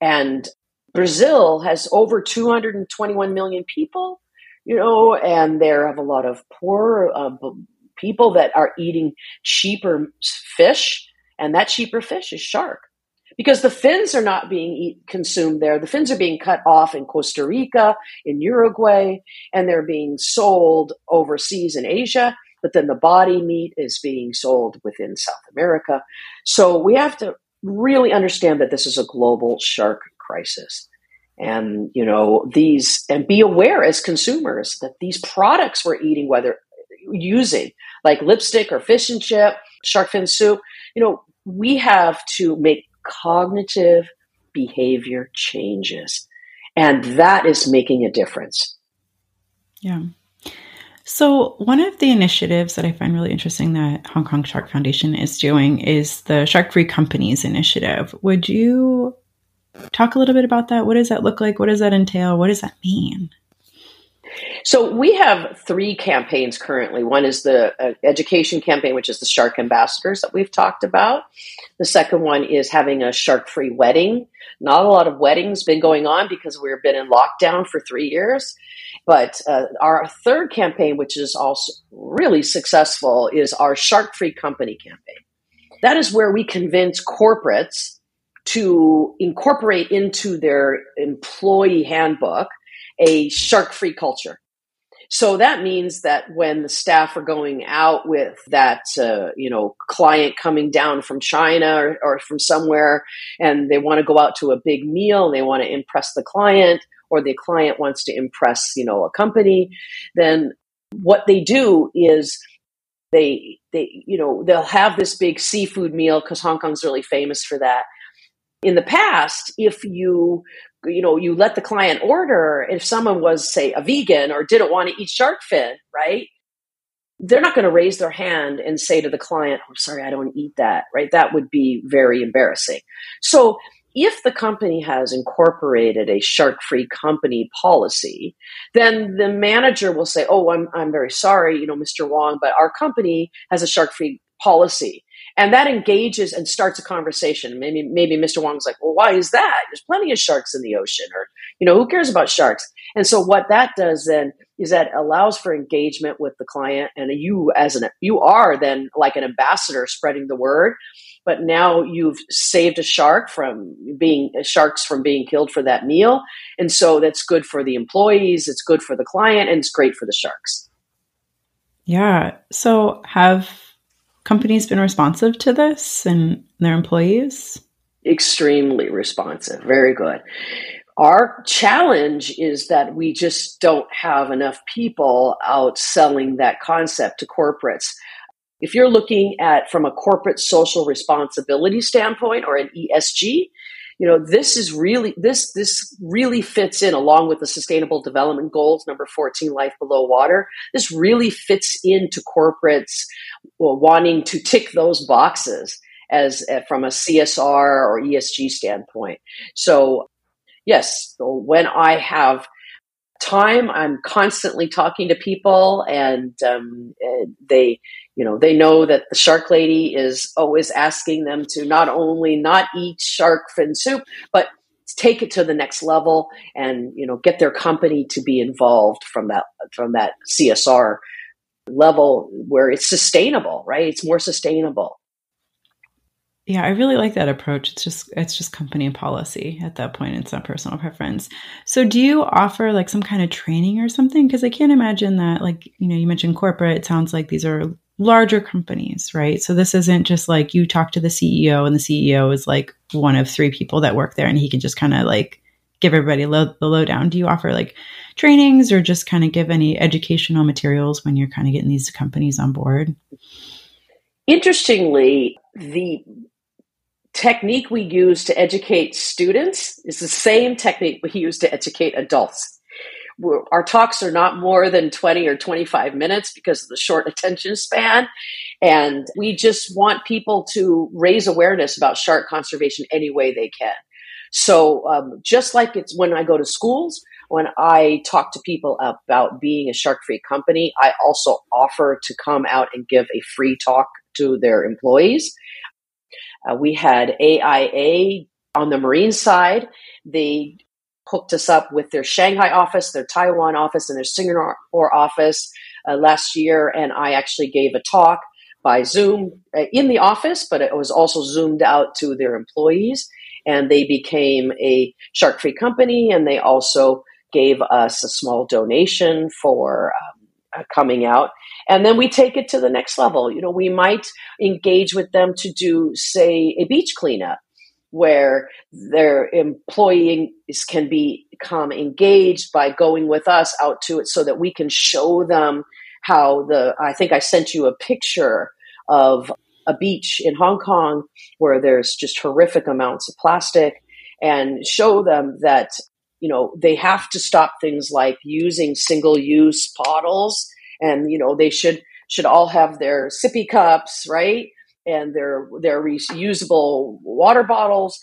S2: And brazil has over 221 million people you know and they have a lot of poor uh, people that are eating cheaper fish. And that cheaper fish is shark because the fins are not being eat, consumed there. The fins are being cut off in Costa Rica, in Uruguay, and they're being sold overseas in Asia. But then the body meat is being sold within South America. So we have to really understand that this is a global shark crisis. And, you know, these, and be aware as consumers that these products we're eating, whether using like lipstick or fish and chip, shark fin soup, you know, we have to make cognitive behavior changes. And that is making a difference.
S1: Yeah. So, one of the initiatives that I find really interesting that Hong Kong Shark Foundation is doing is the Shark Free Companies Initiative. Would you talk a little bit about that? What does that look like? What does that entail? What does that mean?
S2: So we have three campaigns currently. One is the uh, education campaign, which is the shark ambassadors that we've talked about. The second one is having a shark free wedding. Not a lot of weddings been going on because we've been in lockdown for three years. But uh, our third campaign, which is also really successful, is our shark free company campaign. That is where we convince corporates to incorporate into their employee handbook a shark free culture. So that means that when the staff are going out with that, uh, you know, client coming down from China or, or from somewhere, and they want to go out to a big meal and they want to impress the client, or the client wants to impress, you know, a company, then what they do is they they you know they'll have this big seafood meal because Hong Kong's really famous for that. In the past, if you you know, you let the client order. If someone was, say, a vegan or didn't want to eat shark fin, right? They're not going to raise their hand and say to the client, I'm sorry, I don't eat that, right? That would be very embarrassing. So if the company has incorporated a shark free company policy, then the manager will say, Oh, I'm, I'm very sorry, you know, Mr. Wong, but our company has a shark free policy. and that engages and starts a conversation. Maybe maybe Mr. Wong's like, well, why is that? There's plenty of sharks in the ocean, or you know, who cares about sharks? And so what that does then is that allows for engagement with the client, and you as an you are then like an ambassador spreading the word. But now you've saved a shark from being sharks from being killed for that meal, and so that's good for the employees, it's good for the client, and it's great for the sharks.
S1: Yeah. So have companies been responsive to this and their employees?
S2: Extremely responsive. Very good. Our challenge is that we just don't have enough people out selling that concept to corporates. If you're looking at from a corporate social responsibility standpoint or an ESG, you know this is really this this really fits in along with the sustainable development goals number 14 life below water. This really fits into corporates wanting to tick those boxes as uh, from a csr or esg standpoint. So yes so when i have time i'm constantly talking to people and um, they you know they know that the shark lady is always asking them to not only not eat shark fin soup but take it to the next level and you know get their company to be involved from that from that csr level where it's sustainable right it's more sustainable
S1: yeah, I really like that approach. It's just it's just company policy at that point. It's not personal preference. So do you offer like some kind of training or something? Because I can't imagine that like, you know, you mentioned corporate, it sounds like these are larger companies, right? So this isn't just like you talk to the CEO and the CEO is like one of three people that work there and he can just kind of like give everybody low, the lowdown. Do you offer like trainings or just kind of give any educational materials when you're kind of getting these companies on board?
S2: Interestingly, the technique we use to educate students is the same technique we use to educate adults. Our talks are not more than 20 or 25 minutes because of the short <laughs> attention span. And we just want people to raise awareness about shark conservation any way they can. So, um, just like it's when I go to schools, when I talk to people about being a shark free company, I also offer to come out and give a free talk to their employees. Uh, we had AIA on the marine side. They hooked us up with their Shanghai office, their Taiwan office, and their Singapore office uh, last year. And I actually gave a talk by Zoom uh, in the office, but it was also zoomed out to their employees. And they became a shark free company. And they also gave us a small donation for um, uh, coming out. And then we take it to the next level. You know, we might engage with them to do, say, a beach cleanup where their employees can be, become engaged by going with us out to it so that we can show them how the, I think I sent you a picture of a beach in Hong Kong where there's just horrific amounts of plastic and show them that you know they have to stop things like using single use bottles and you know they should should all have their sippy cups right and their reusable water bottles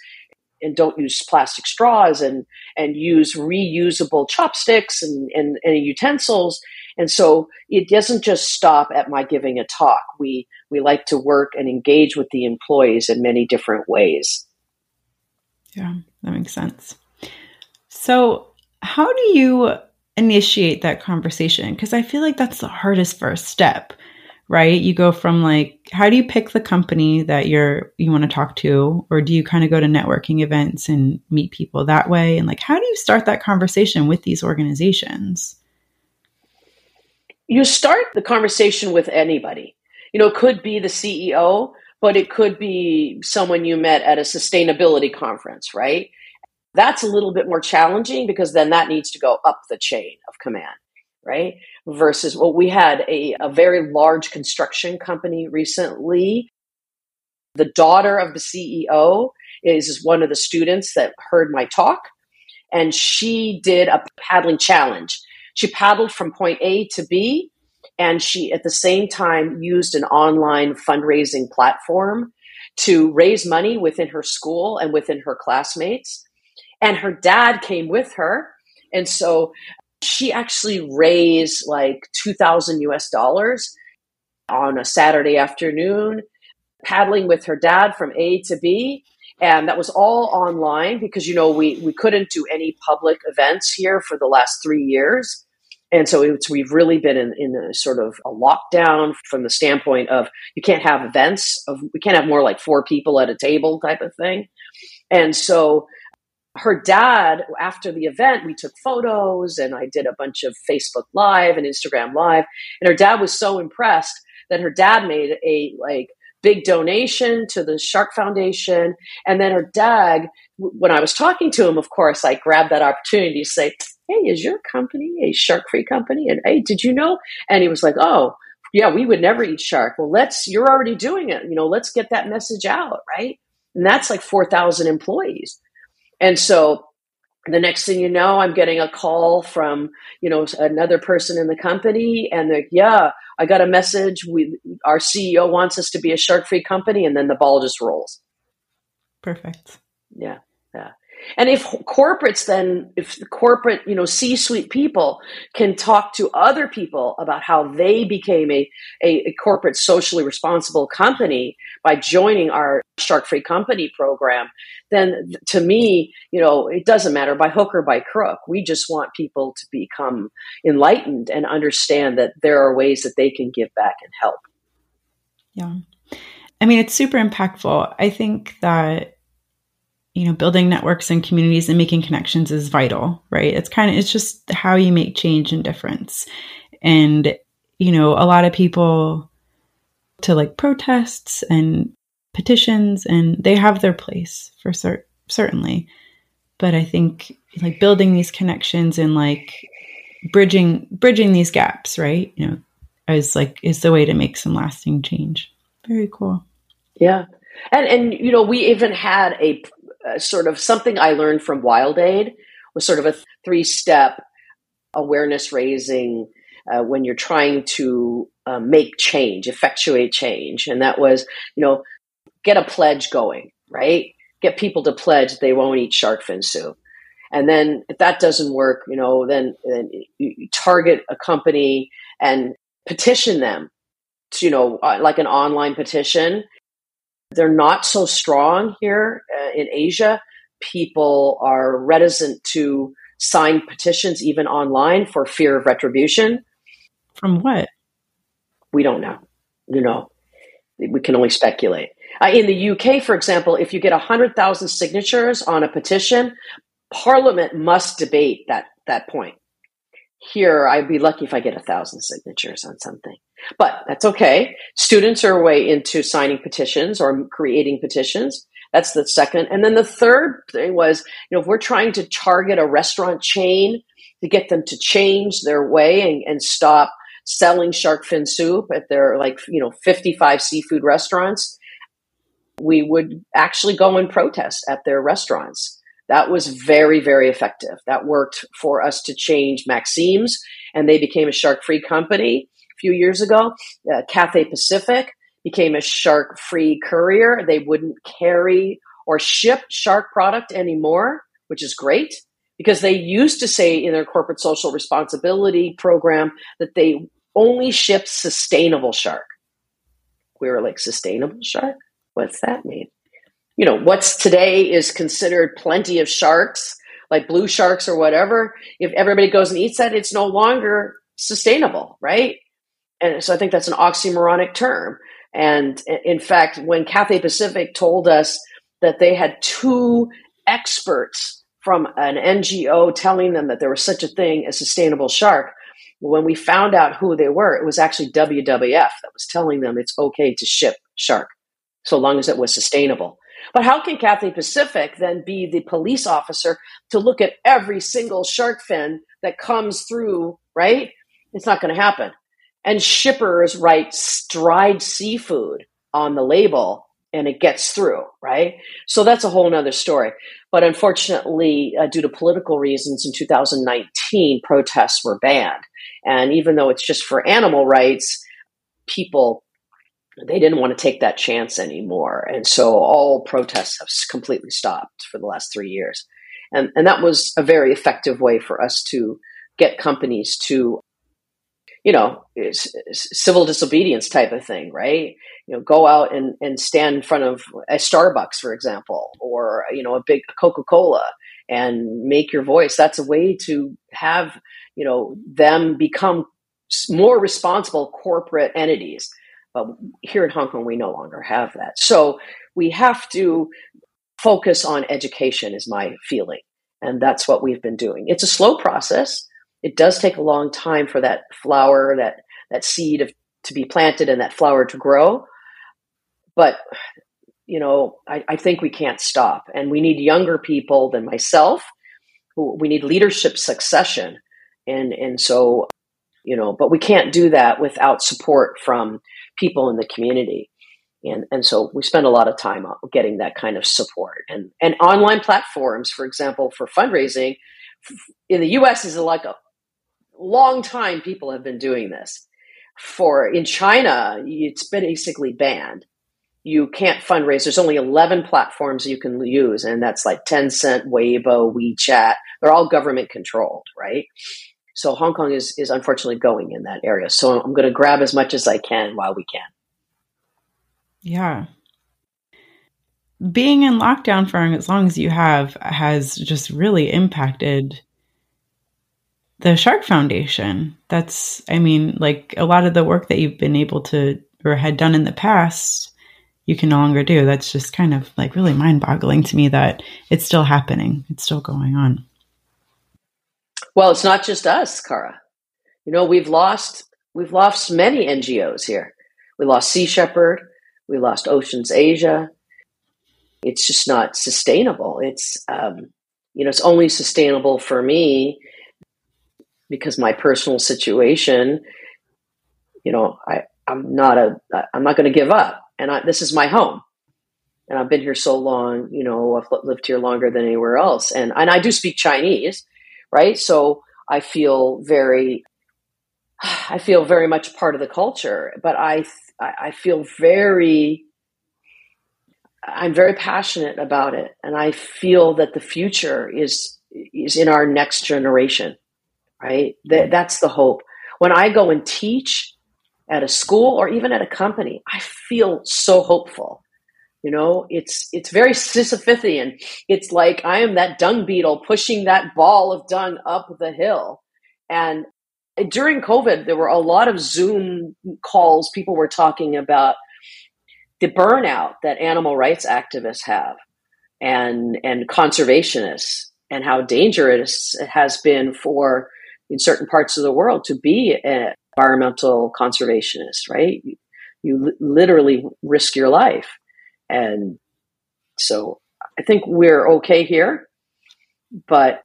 S2: and don't use plastic straws and and use reusable chopsticks and, and, and utensils. And so it doesn't just stop at my giving a talk. We we like to work and engage with the employees in many different ways.
S1: Yeah that makes sense. So how do you initiate that conversation? Because I feel like that's the hardest first step, right? You go from like how do you pick the company that you're you want to talk to or do you kind of go to networking events and meet people that way and like how do you start that conversation with these organizations?
S2: You start the conversation with anybody. You know, it could be the CEO, but it could be someone you met at a sustainability conference, right? That's a little bit more challenging because then that needs to go up the chain of command, right? Versus well, we had a, a very large construction company recently. The daughter of the CEO is one of the students that heard my talk, and she did a paddling challenge. She paddled from point A to B, and she at the same time used an online fundraising platform to raise money within her school and within her classmates and her dad came with her. And so she actually raised like 2000 US dollars on a Saturday afternoon paddling with her dad from A to B. And that was all online because, you know, we, we couldn't do any public events here for the last three years. And so it's, we've really been in, in a sort of a lockdown from the standpoint of you can't have events of we can't have more like four people at a table type of thing. And so her dad, after the event, we took photos and I did a bunch of Facebook Live and Instagram Live. And her dad was so impressed that her dad made a like big donation to the Shark Foundation. And then her dad, when I was talking to him, of course, I grabbed that opportunity to say, Hey, is your company a shark free company? And hey, did you know? And he was like, Oh, yeah, we would never eat shark. Well, let's, you're already doing it. You know, let's get that message out, right? And that's like 4,000 employees. And so the next thing you know, I'm getting a call from, you know, another person in the company and they're, like, yeah, I got a message. We, our CEO wants us to be a shark free company. And then the ball just rolls.
S1: Perfect.
S2: Yeah. Yeah. And if corporates then, if the corporate, you know, C suite people can talk to other people about how they became a, a, a corporate socially responsible company by joining our shark free company program, then to me, you know, it doesn't matter by hook or by crook. We just want people to become enlightened and understand that there are ways that they can give back and help.
S1: Yeah. I mean, it's super impactful. I think that you know building networks and communities and making connections is vital right? It's kind of it's just how you make change and difference. And you know a lot of people to like protests and petitions and they have their place for cert- certainly. But i think like building these connections and like bridging bridging these gaps right you know is like is the way to make some lasting change. Very cool.
S2: Yeah. And and you know we even had a uh, sort of something I learned from Wild Aid was sort of a three step awareness raising uh, when you're trying to uh, make change, effectuate change. And that was, you know, get a pledge going, right? Get people to pledge they won't eat shark fin soup. And then if that doesn't work, you know, then, then you target a company and petition them to, you know, uh, like an online petition they're not so strong here uh, in Asia. People are reticent to sign petitions even online for fear of retribution.
S1: From what?
S2: We don't know. You know, we can only speculate. Uh, in the UK, for example, if you get 100,000 signatures on a petition, Parliament must debate that, that point. Here, I'd be lucky if I get a thousand signatures on something. But that's okay. Students are way into signing petitions or creating petitions. That's the second. And then the third thing was, you know, if we're trying to target a restaurant chain to get them to change their way and, and stop selling shark fin soup at their like, you know, 55 seafood restaurants, we would actually go and protest at their restaurants. That was very, very effective. That worked for us to change Maxim's, and they became a shark free company few years ago. Uh, Cathay Pacific became a shark free courier. They wouldn't carry or ship shark product anymore, which is great because they used to say in their corporate social responsibility program that they only ship sustainable shark. We were like, sustainable shark? What's that mean? You know, what's today is considered plenty of sharks, like blue sharks or whatever. If everybody goes and eats that, it's no longer sustainable, right? And so I think that's an oxymoronic term. And in fact, when Cathay Pacific told us that they had two experts from an NGO telling them that there was such a thing as sustainable shark, when we found out who they were, it was actually WWF that was telling them it's okay to ship shark so long as it was sustainable. But how can Cathay Pacific then be the police officer to look at every single shark fin that comes through, right? It's not going to happen. And shippers write dried seafood on the label and it gets through, right? So that's a whole nother story. But unfortunately, uh, due to political reasons in 2019, protests were banned. And even though it's just for animal rights, people, they didn't want to take that chance anymore. And so all protests have completely stopped for the last three years. And, and that was a very effective way for us to get companies to you know, civil disobedience type of thing, right? You know, go out and, and stand in front of a Starbucks, for example, or, you know, a big Coca Cola and make your voice. That's a way to have, you know, them become more responsible corporate entities. But here in Hong Kong, we no longer have that. So we have to focus on education, is my feeling. And that's what we've been doing. It's a slow process it does take a long time for that flower, that that seed of, to be planted and that flower to grow. But you know, I, I think we can't stop, and we need younger people than myself. We need leadership succession, and and so you know, but we can't do that without support from people in the community. And, and so we spend a lot of time getting that kind of support and, and online platforms, for example, for fundraising in the U.S. is like a long time people have been doing this. For in China, it's basically banned. You can't fundraise. There's only 11 platforms you can use, and that's like Tencent, Weibo, WeChat. They're all government controlled, right? So Hong Kong is is unfortunately going in that area. So I'm going to grab as much as I can while we can.
S1: Yeah. Being in lockdown for as long as you have has just really impacted the Shark Foundation. That's, I mean, like a lot of the work that you've been able to or had done in the past, you can no longer do. That's just kind of like really mind boggling to me that it's still happening, it's still going on.
S2: Well, it's not just us, Kara. You know, we've lost we've lost many NGOs here. We lost Sea Shepherd, we lost Oceans Asia. It's just not sustainable. It's um, you know, it's only sustainable for me because my personal situation, you know, I, I'm not a, I'm not going to give up. And I, this is my home. And I've been here so long, you know, I've lived here longer than anywhere else. And, and I do speak Chinese, right? So I feel very, I feel very much part of the culture, but I, I feel very, I'm very passionate about it. And I feel that the future is, is in our next generation right? That, that's the hope. When I go and teach at a school or even at a company, I feel so hopeful. You know, it's it's very Sisyphean. It's like I am that dung beetle pushing that ball of dung up the hill. And during COVID, there were a lot of Zoom calls. People were talking about the burnout that animal rights activists have and and conservationists and how dangerous it has been for in certain parts of the world to be an environmental conservationist, right? You, you literally risk your life. And so I think we're okay here, but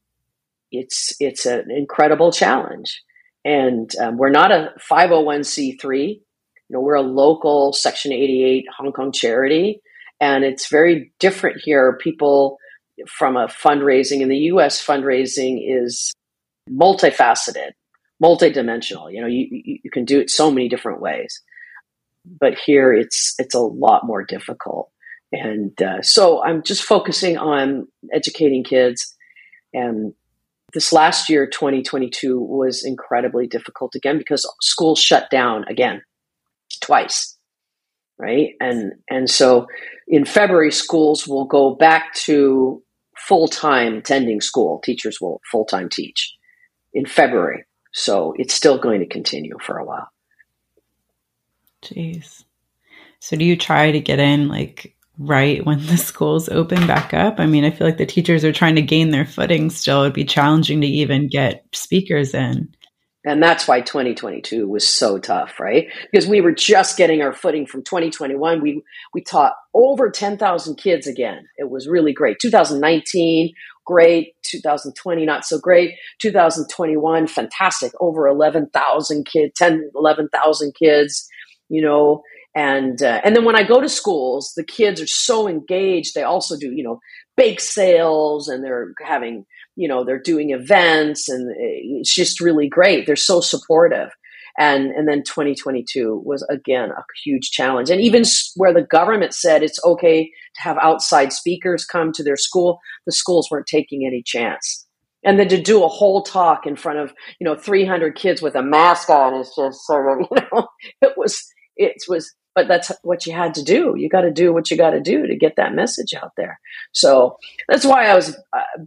S2: it's it's an incredible challenge. And um, we're not a 501c3. You know, we're a local Section 88 Hong Kong charity, and it's very different here. People from a fundraising in the U.S. fundraising is multifaceted, multidimensional. You know, you, you can do it so many different ways. But here it's it's a lot more difficult. And uh, so I'm just focusing on educating kids. And this last year, 2022, was incredibly difficult again because schools shut down again twice right and and so in february schools will go back to full-time attending school teachers will full-time teach in February. So it's still going to continue for a while.
S1: Jeez. So do you try to get in like right when the <laughs> schools open back up? I mean, I feel like the teachers are trying to gain their footing still. It'd be challenging to even get speakers in.
S2: And that's why 2022 was so tough, right? Because we were just getting our footing from 2021. We we taught over 10,000 kids again. It was really great. 2019, great. 2020, not so great. 2021, fantastic. Over 11,000 kids, 10, 11,000 kids, you know. And uh, and then when I go to schools, the kids are so engaged. They also do, you know, bake sales and they're having you know they're doing events and it's just really great they're so supportive and and then 2022 was again a huge challenge. And even where the government said it's okay to have outside speakers come to their school the schools weren't taking any chance. And then to do a whole talk in front of you know 300 kids with a mask on is just sort of <laughs> you know it was it was but that's what you had to do. You got to do what you got to do to get that message out there. So that's why i was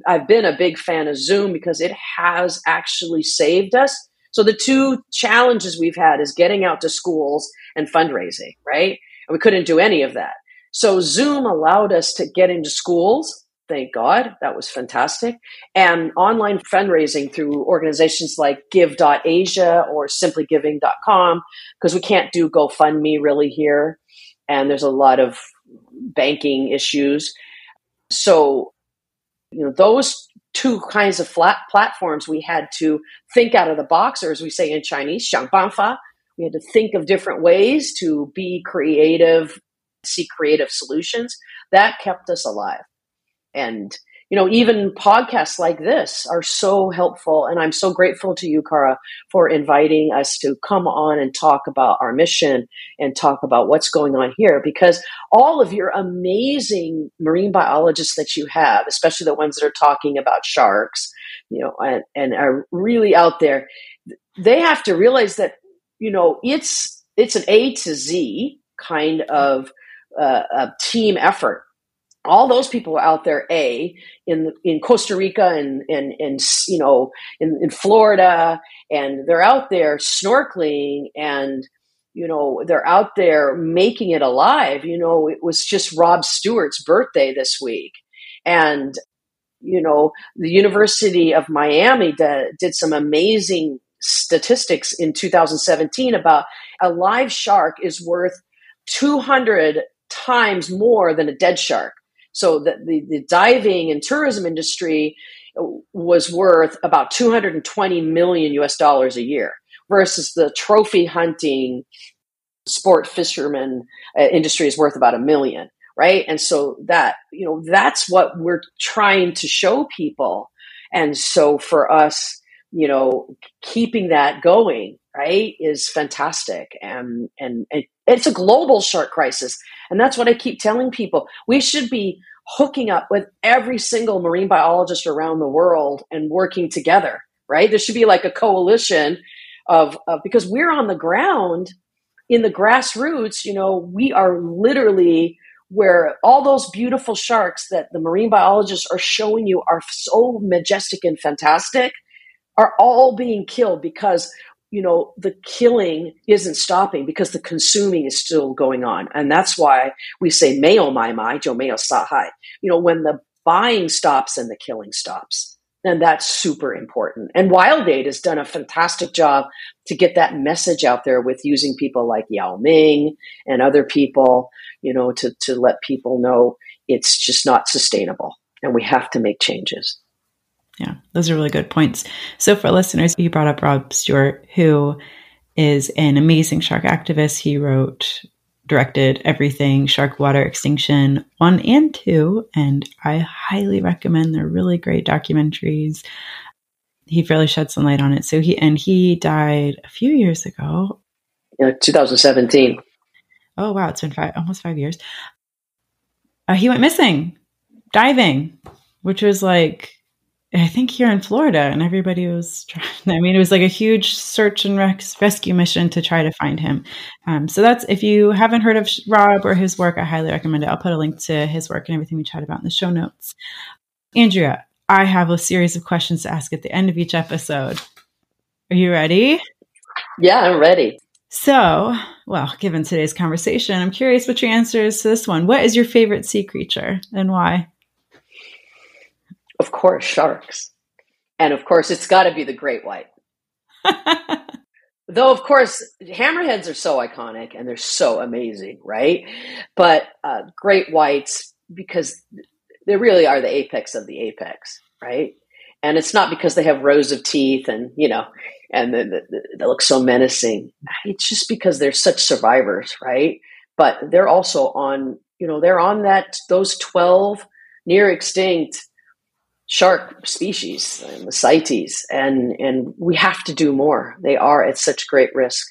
S2: i've been a big fan of zoom because it has actually saved us so the two challenges we've had is getting out to schools and fundraising right and we couldn't do any of that so zoom allowed us to get into schools thank God. That was fantastic. And online fundraising through organizations like give.asia or simplygiving.com, because we can't do GoFundMe really here. And there's a lot of banking issues. So, you know, those two kinds of flat platforms we had to think out of the box, or as we say in Chinese, 想办法. We had to think of different ways to be creative, see creative solutions. That kept us alive and you know even podcasts like this are so helpful and i'm so grateful to you kara for inviting us to come on and talk about our mission and talk about what's going on here because all of your amazing marine biologists that you have especially the ones that are talking about sharks you know and, and are really out there they have to realize that you know it's it's an a to z kind of uh, a team effort all those people out there a in in costa rica and and, and you know in, in florida and they're out there snorkeling and you know they're out there making it alive. You know it was just rob stewart's birthday this week. And you know the university of miami did, did some amazing statistics in 2017 about a live shark is worth 200 times more than a dead shark so the, the, the diving and tourism industry was worth about 220 million US dollars a year versus the trophy hunting sport fisherman uh, industry is worth about a million right? And so that you know that's what we're trying to show people. And so for us you know keeping that going right is fantastic um, and and, and it's a global shark crisis and that's what i keep telling people we should be hooking up with every single marine biologist around the world and working together, right? There should be like a coalition of, of because we're on the ground in the grassroots, you know, we are literally where all those beautiful sharks that the marine biologists are showing you are so majestic and fantastic are all being killed because you know, the killing isn't stopping because the consuming is still going on. And that's why we say mayo mai mai, jo mayo sa hai. You know, when the buying stops and the killing stops, then that's super important. And Wild Aid has done a fantastic job to get that message out there with using people like Yao Ming and other people, you know, to, to let people know it's just not sustainable and we have to make changes.
S1: Yeah, those are really good points. So, for listeners, you brought up Rob Stewart, who is an amazing shark activist. He wrote, directed everything Sharkwater Extinction 1 and 2, and I highly recommend. They're really great documentaries. He really shed some light on it. So, he and he died a few years ago.
S2: Yeah, 2017.
S1: Oh, wow. It's been five, almost five years. Uh, he went missing diving, which was like I think here in Florida, and everybody was trying. <laughs> I mean, it was like a huge search and rescue mission to try to find him. Um, so that's if you haven't heard of Rob or his work, I highly recommend it. I'll put a link to his work and everything we chat about in the show notes. Andrea, I have a series of questions to ask at the end of each episode. Are you ready?
S2: Yeah, I'm ready.
S1: So, well, given today's conversation, I'm curious what your answer is to this one. What is your favorite sea creature and why?
S2: Of course, sharks. And of course, it's got to be the great white. <laughs> Though, of course, hammerheads are so iconic and they're so amazing, right? But uh, great whites, because they really are the apex of the apex, right? And it's not because they have rows of teeth and, you know, and they, they look so menacing. It's just because they're such survivors, right? But they're also on, you know, they're on that, those 12 near extinct shark species, the CITES, and and we have to do more. They are at such great risk,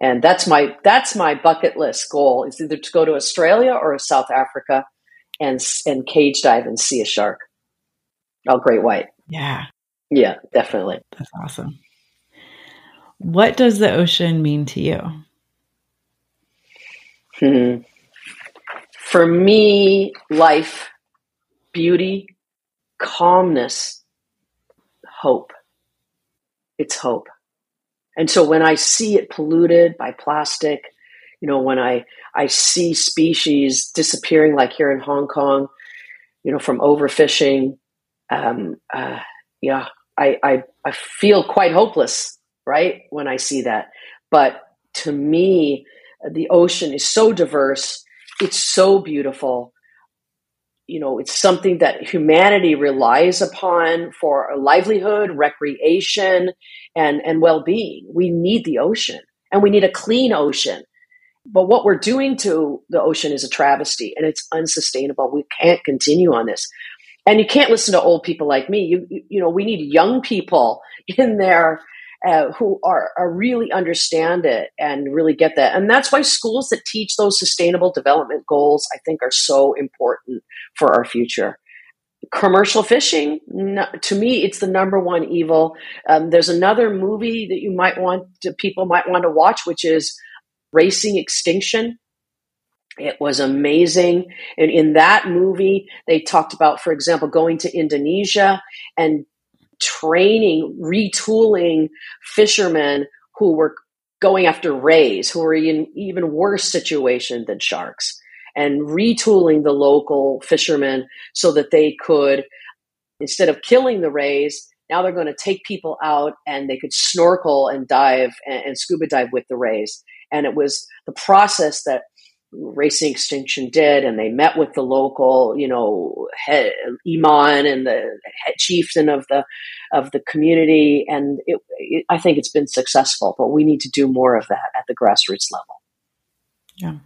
S2: and that's my that's my bucket list goal is either to go to Australia or South Africa, and and cage dive and see a shark. Oh, great white.
S1: Yeah.
S2: Yeah, definitely.
S1: That's awesome. What does the ocean mean to you?
S2: Hmm. For me, life, beauty, calmness, hope. It's hope. And so when I see it polluted by plastic, you know, when I, I see species disappearing, like here in Hong Kong, you know, from overfishing, um, uh, yeah, I, I, I feel quite hopeless, right, when I see that. But to me, the ocean is so diverse, it's so beautiful. You know, it's something that humanity relies upon for a livelihood, recreation, and, and well being. We need the ocean and we need a clean ocean. But what we're doing to the ocean is a travesty and it's unsustainable. We can't continue on this. And you can't listen to old people like me. You, you, you know, we need young people <laughs> in there uh, who are, are really understand it and really get that. And that's why schools that teach those sustainable development goals, I think, are so important for our future. Commercial fishing to me it's the number one evil. Um, there's another movie that you might want to people might want to watch which is racing extinction. It was amazing. And in that movie they talked about for example going to indonesia and training retooling fishermen who were going after rays who were in even worse situation than sharks and retooling the local fishermen so that they could, instead of killing the rays, now they're going to take people out and they could snorkel and dive and, and scuba dive with the rays. And it was the process that Racing Extinction did, and they met with the local, you know, head, imam and the chieftain of the of the community, and it, it, I think it's been successful. But we need to do more of that at the grassroots level.
S1: Yeah,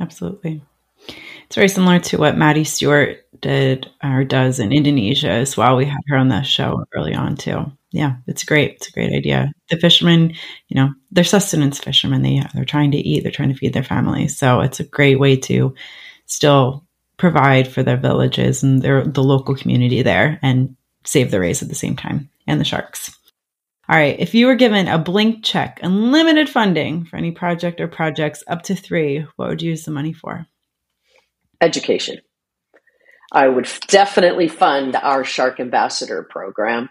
S1: absolutely. It's very similar to what Maddie Stewart did or does in Indonesia as well. We had her on the show early on too. Yeah, it's great. It's a great idea. The fishermen, you know, they're sustenance fishermen. They they're trying to eat. They're trying to feed their families. So it's a great way to still provide for their villages and their the local community there and save the rays at the same time and the sharks. All right, if you were given a blank check, unlimited funding for any project or projects up to three, what would you use the money for?
S2: education. I would definitely fund our Shark Ambassador program.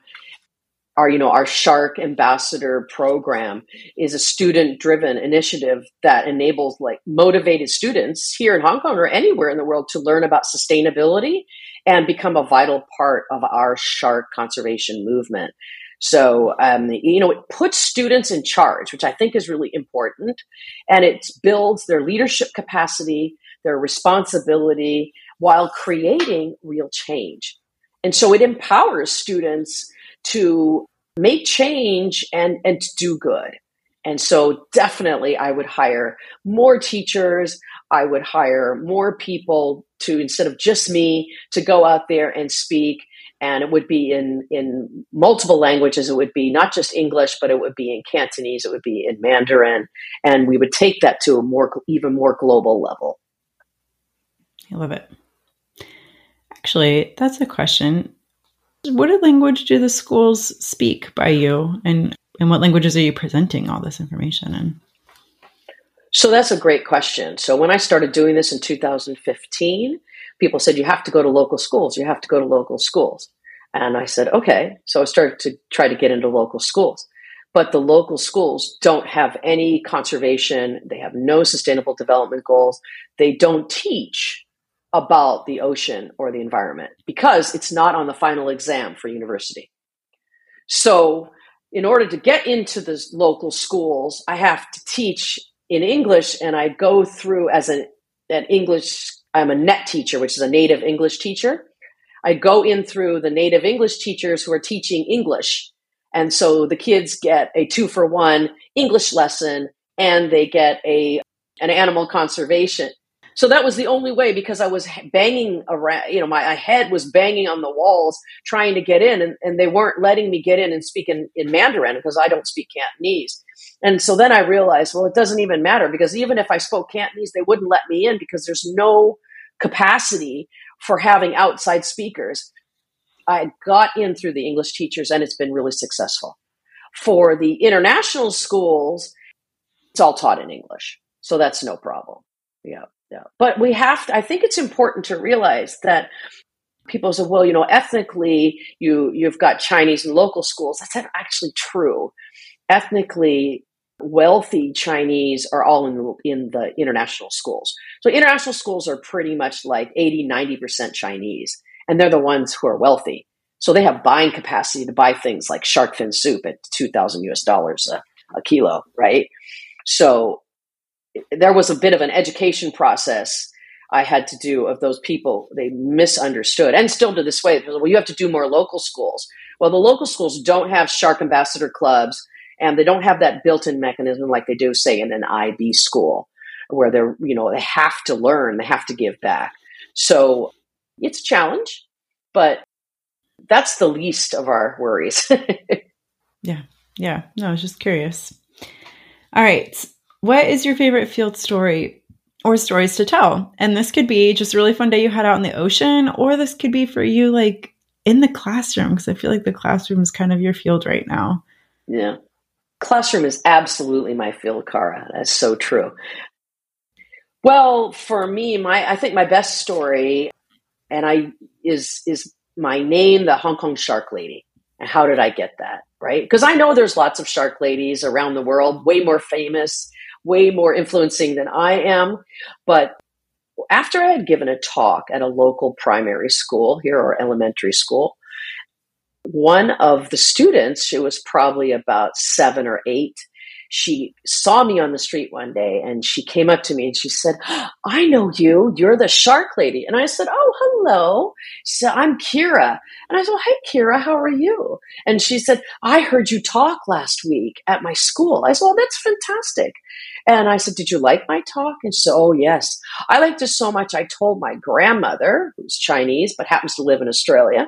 S2: Our, you know, our Shark Ambassador program is a student-driven initiative that enables like motivated students here in Hong Kong or anywhere in the world to learn about sustainability and become a vital part of our shark conservation movement. So, um, you know, it puts students in charge, which I think is really important, and it builds their leadership capacity their responsibility while creating real change. And so it empowers students to make change and, and to do good. And so definitely I would hire more teachers. I would hire more people to, instead of just me, to go out there and speak. And it would be in, in multiple languages. It would be not just English, but it would be in Cantonese. It would be in Mandarin. And we would take that to a more, even more global level.
S1: I love it. Actually, that's a question. What language do the schools speak by you, and and what languages are you presenting all this information in?
S2: So that's a great question. So when I started doing this in 2015, people said you have to go to local schools. You have to go to local schools. And I said, okay. So I started to try to get into local schools. But the local schools don't have any conservation. They have no sustainable development goals. They don't teach about the ocean or the environment because it's not on the final exam for university. So, in order to get into the local schools, I have to teach in English, and I go through as an, an English. I'm a NET teacher, which is a native English teacher. I go in through the native English teachers who are teaching English, and so the kids get a two for one English lesson, and they get a an animal conservation so that was the only way because I was banging around, you know, my head was banging on the walls trying to get in, and, and they weren't letting me get in and speak in, in Mandarin because I don't speak Cantonese. And so then I realized, well, it doesn't even matter because even if I spoke Cantonese, they wouldn't let me in because there's no capacity for having outside speakers. I got in through the English teachers and it's been really successful. For the international schools, it's all taught in English. So that's no problem. Yeah. Yeah. But we have to, I think it's important to realize that people say, well, you know, ethnically, you, you've got Chinese in local schools. That's not actually true. Ethnically, wealthy Chinese are all in the, in the international schools. So international schools are pretty much like 80, 90% Chinese, and they're the ones who are wealthy. So they have buying capacity to buy things like shark fin soup at 2000 US dollars a, a kilo, right? So there was a bit of an education process I had to do of those people. They misunderstood, and still to this way, well, you have to do more local schools. Well, the local schools don't have shark ambassador clubs, and they don't have that built-in mechanism like they do, say, in an IB school, where they're you know they have to learn, they have to give back. So it's a challenge, but that's the least of our worries. <laughs>
S1: yeah, yeah. No, I was just curious. All right. What is your favorite field story or stories to tell? And this could be just a really fun day you had out in the ocean, or this could be for you like in the classroom, because I feel like the classroom is kind of your field right now.
S2: Yeah. Classroom is absolutely my field, Kara. That's so true. Well, for me, my I think my best story and I is is my name, the Hong Kong Shark Lady. And how did I get that? Right? Because I know there's lots of shark ladies around the world, way more famous way more influencing than I am. But after I had given a talk at a local primary school here or elementary school, one of the students, she was probably about seven or eight, she saw me on the street one day and she came up to me and she said, I know you. You're the shark lady. And I said, Oh, hello. Said, I'm Kira. And I said, Hey, Kira, how are you? And she said, I heard you talk last week at my school. I said, Well, that's fantastic. And I said, Did you like my talk? And she said, Oh, yes. I liked it so much. I told my grandmother, who's Chinese but happens to live in Australia,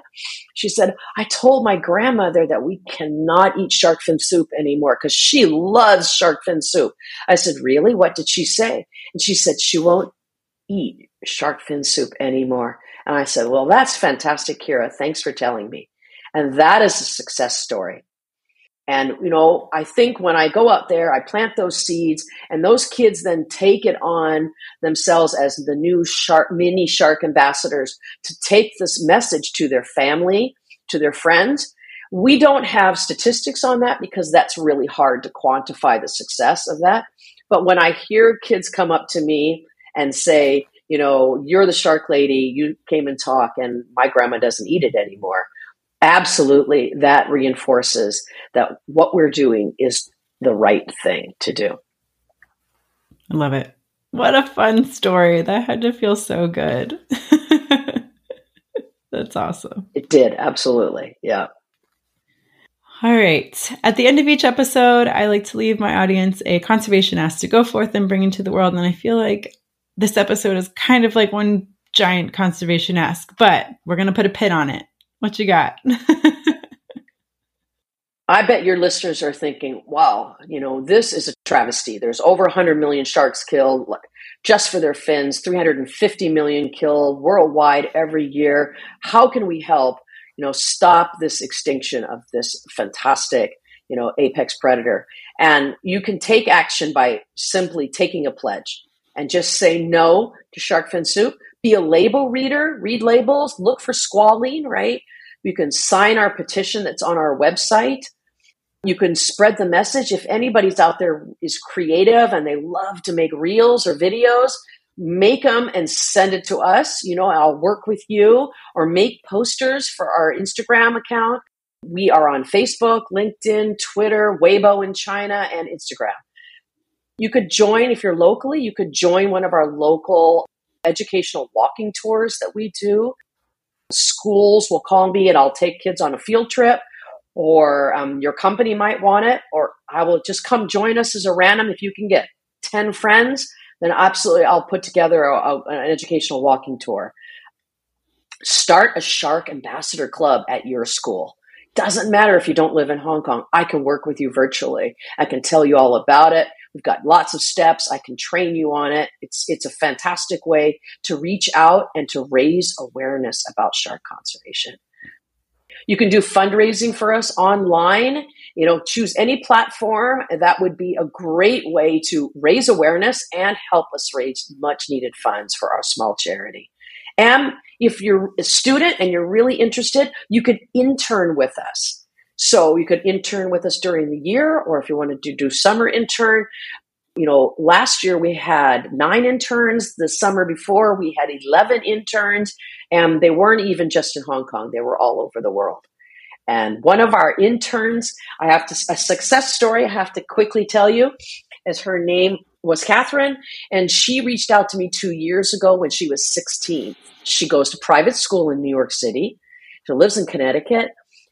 S2: she said, I told my grandmother that we cannot eat shark fin soup anymore because she loves shark fin soup. I said, Really? What did she say? And she said, She won't eat shark fin soup anymore. And I said, Well, that's fantastic, Kira. Thanks for telling me. And that is a success story. And, you know, I think when I go out there, I plant those seeds, and those kids then take it on themselves as the new shark, mini shark ambassadors to take this message to their family, to their friends. We don't have statistics on that because that's really hard to quantify the success of that. But when I hear kids come up to me and say, you know, you're the shark lady, you came and talk, and my grandma doesn't eat it anymore absolutely that reinforces that what we're doing is the right thing to do.
S1: I love it. What a fun story. That had to feel so good. <laughs> That's awesome.
S2: It did, absolutely. Yeah.
S1: All right. At the end of each episode, I like to leave my audience a conservation ask to go forth and bring into the world. And I feel like this episode is kind of like one giant conservation ask, but we're going to put a pin on it. What you got? <laughs>
S2: I bet your listeners are thinking, wow, you know, this is a travesty. There's over 100 million sharks killed just for their fins, 350 million killed worldwide every year. How can we help, you know, stop this extinction of this fantastic, you know, apex predator? And you can take action by simply taking a pledge and just say no to shark fin soup be a label reader, read labels, look for squalene, right? You can sign our petition that's on our website. You can spread the message. If anybody's out there is creative and they love to make reels or videos, make them and send it to us. You know, I'll work with you or make posters for our Instagram account. We are on Facebook, LinkedIn, Twitter, Weibo in China, and Instagram. You could join, if you're locally, you could join one of our local educational walking tours that we do. Schools will call me and I'll take kids on a field trip, or um, your company might want it, or I will just come join us as a random. If you can get 10 friends, then absolutely I'll put together a, a, an educational walking tour. Start a Shark Ambassador Club at your school. Doesn't matter if you don't live in Hong Kong. I can work with you virtually. I can tell you all about it. We've got lots of steps. I can train you on it. It's it's a fantastic way to reach out and to raise awareness about shark conservation. You can do fundraising for us online. You know, choose any platform. That would be a great way to raise awareness and help us raise much needed funds for our small charity. And if you're a student and you're really interested, you could intern with us. So you could intern with us during the year, or if you wanted to do summer intern, you know, last year we had nine interns. The summer before we had 11 interns, and they weren't even just in Hong Kong, they were all over the world. And one of our interns, I have to, a success story I have to quickly tell you, is her name was Catherine, and she reached out to me two years ago when she was 16. She goes to private school in New York City. She lives in Connecticut.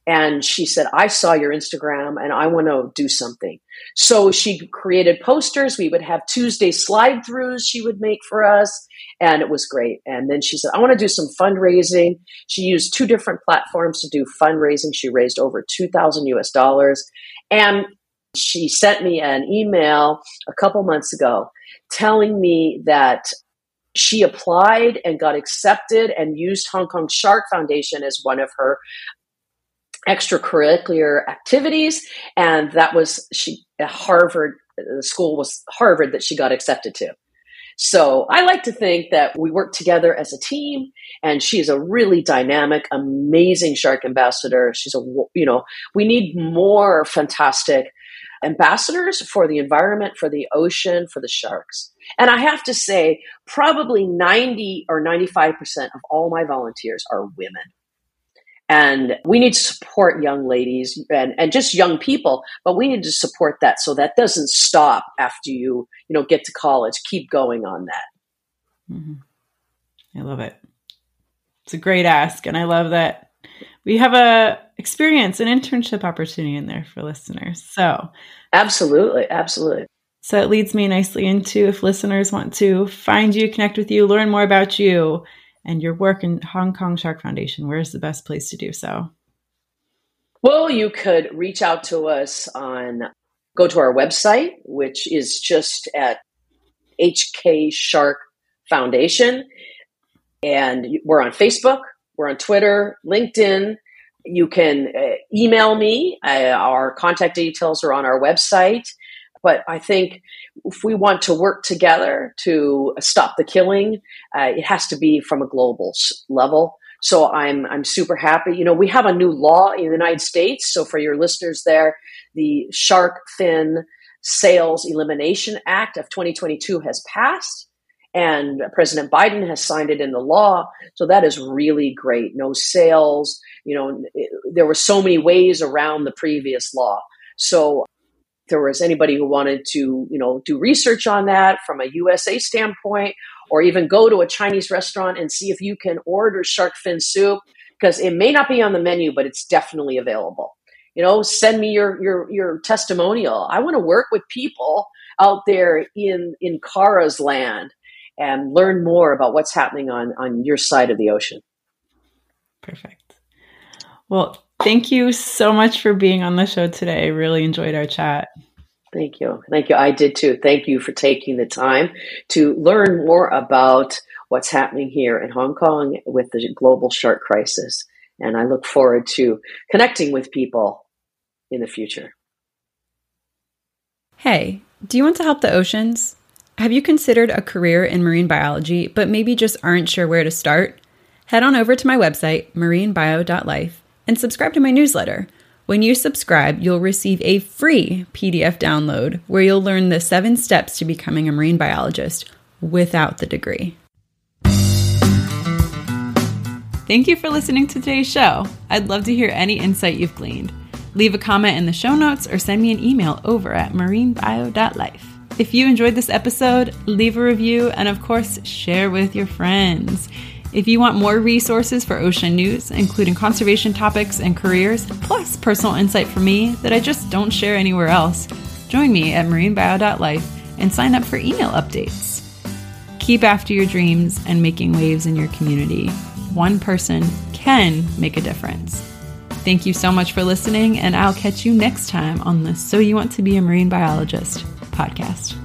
S2: And she said, I saw your Instagram and I want to do something. So she created posters. We would have Tuesday slide throughs she would make for us. And it was great. And then she said, I want to do some fundraising. She used two different platforms to do fundraising. She raised over 2000 US dollars. And she sent me an email a couple months ago telling me that she applied and got accepted and used Hong Kong Shark Foundation as one of her extracurricular activities. And that was she Harvard, the school was Harvard that she got accepted to. So I like to think that we work together as a team, and she's a really dynamic, amazing shark ambassador. She's a, you know, we need more fantastic ambassadors for the environment, for the ocean, for the sharks. And I have to say, probably 90 or 95% of all my volunteers are women. And we need to support young ladies and, and just young people, but we need to support that so that doesn't stop after you, you know, get to college. Keep going on that.
S1: Mm-hmm. I love it. It's a great ask. And I love that we have a experience, an internship opportunity in there for listeners. So
S2: absolutely, absolutely.
S1: So it leads me nicely into if listeners want to find you, connect with you, learn more about you and your work in Hong Kong Shark Foundation, where's the best place to do so?
S2: Well, you could reach out to us on, go to our website, which is just at HK Shark Foundation. And we're on Facebook, we're on Twitter, LinkedIn. You can uh, email me. Uh, our contact details are on our website. But I think if we want to work together to stop the killing, uh, it has to be from a global level. So I'm I'm super happy. You know, we have a new law in the United States. So for your listeners there, the Shark Fin Sales Elimination Act of 2022 has passed. And President Biden has signed it in the law. So that is really great. No sales. You know, it, there were so many ways around the previous law. So there was anybody who wanted to, you know, do research on that from a USA standpoint, or even go to a Chinese restaurant and see if you can order shark fin soup because it may not be on the menu, but it's definitely available. You know, send me your your your testimonial. I want to work with people out there in in Kara's land and learn more about what's happening on on your side of the ocean.
S1: Perfect. Well, Thank you so much for being on the show today. I really enjoyed our chat.
S2: Thank you. Thank you. I did too. Thank you for taking the time to learn more about what's happening here in Hong Kong with the global shark crisis. And I look forward to connecting with people in the future.
S1: Hey, do you want to help the oceans? Have you considered a career in marine biology, but maybe just aren't sure where to start? Head on over to my website, marinebio.life and subscribe to my newsletter. When you subscribe, you'll receive a free PDF download where you'll learn the seven steps to becoming a marine biologist without the degree. Thank you for listening to today's show. I'd love to hear any insight you've gleaned. Leave a comment in the show notes or send me an email over at marinebio.life. If you enjoyed this episode, leave a review and, of course, share with your friends. If you want more resources for ocean news, including conservation topics and careers, plus personal insight from me that I just don't share anywhere else, join me at marinebio.life and sign up for email updates. Keep after your dreams and making waves in your community. One person can make a difference. Thank you so much for listening, and I'll catch you next time on the So You Want to Be a Marine Biologist podcast.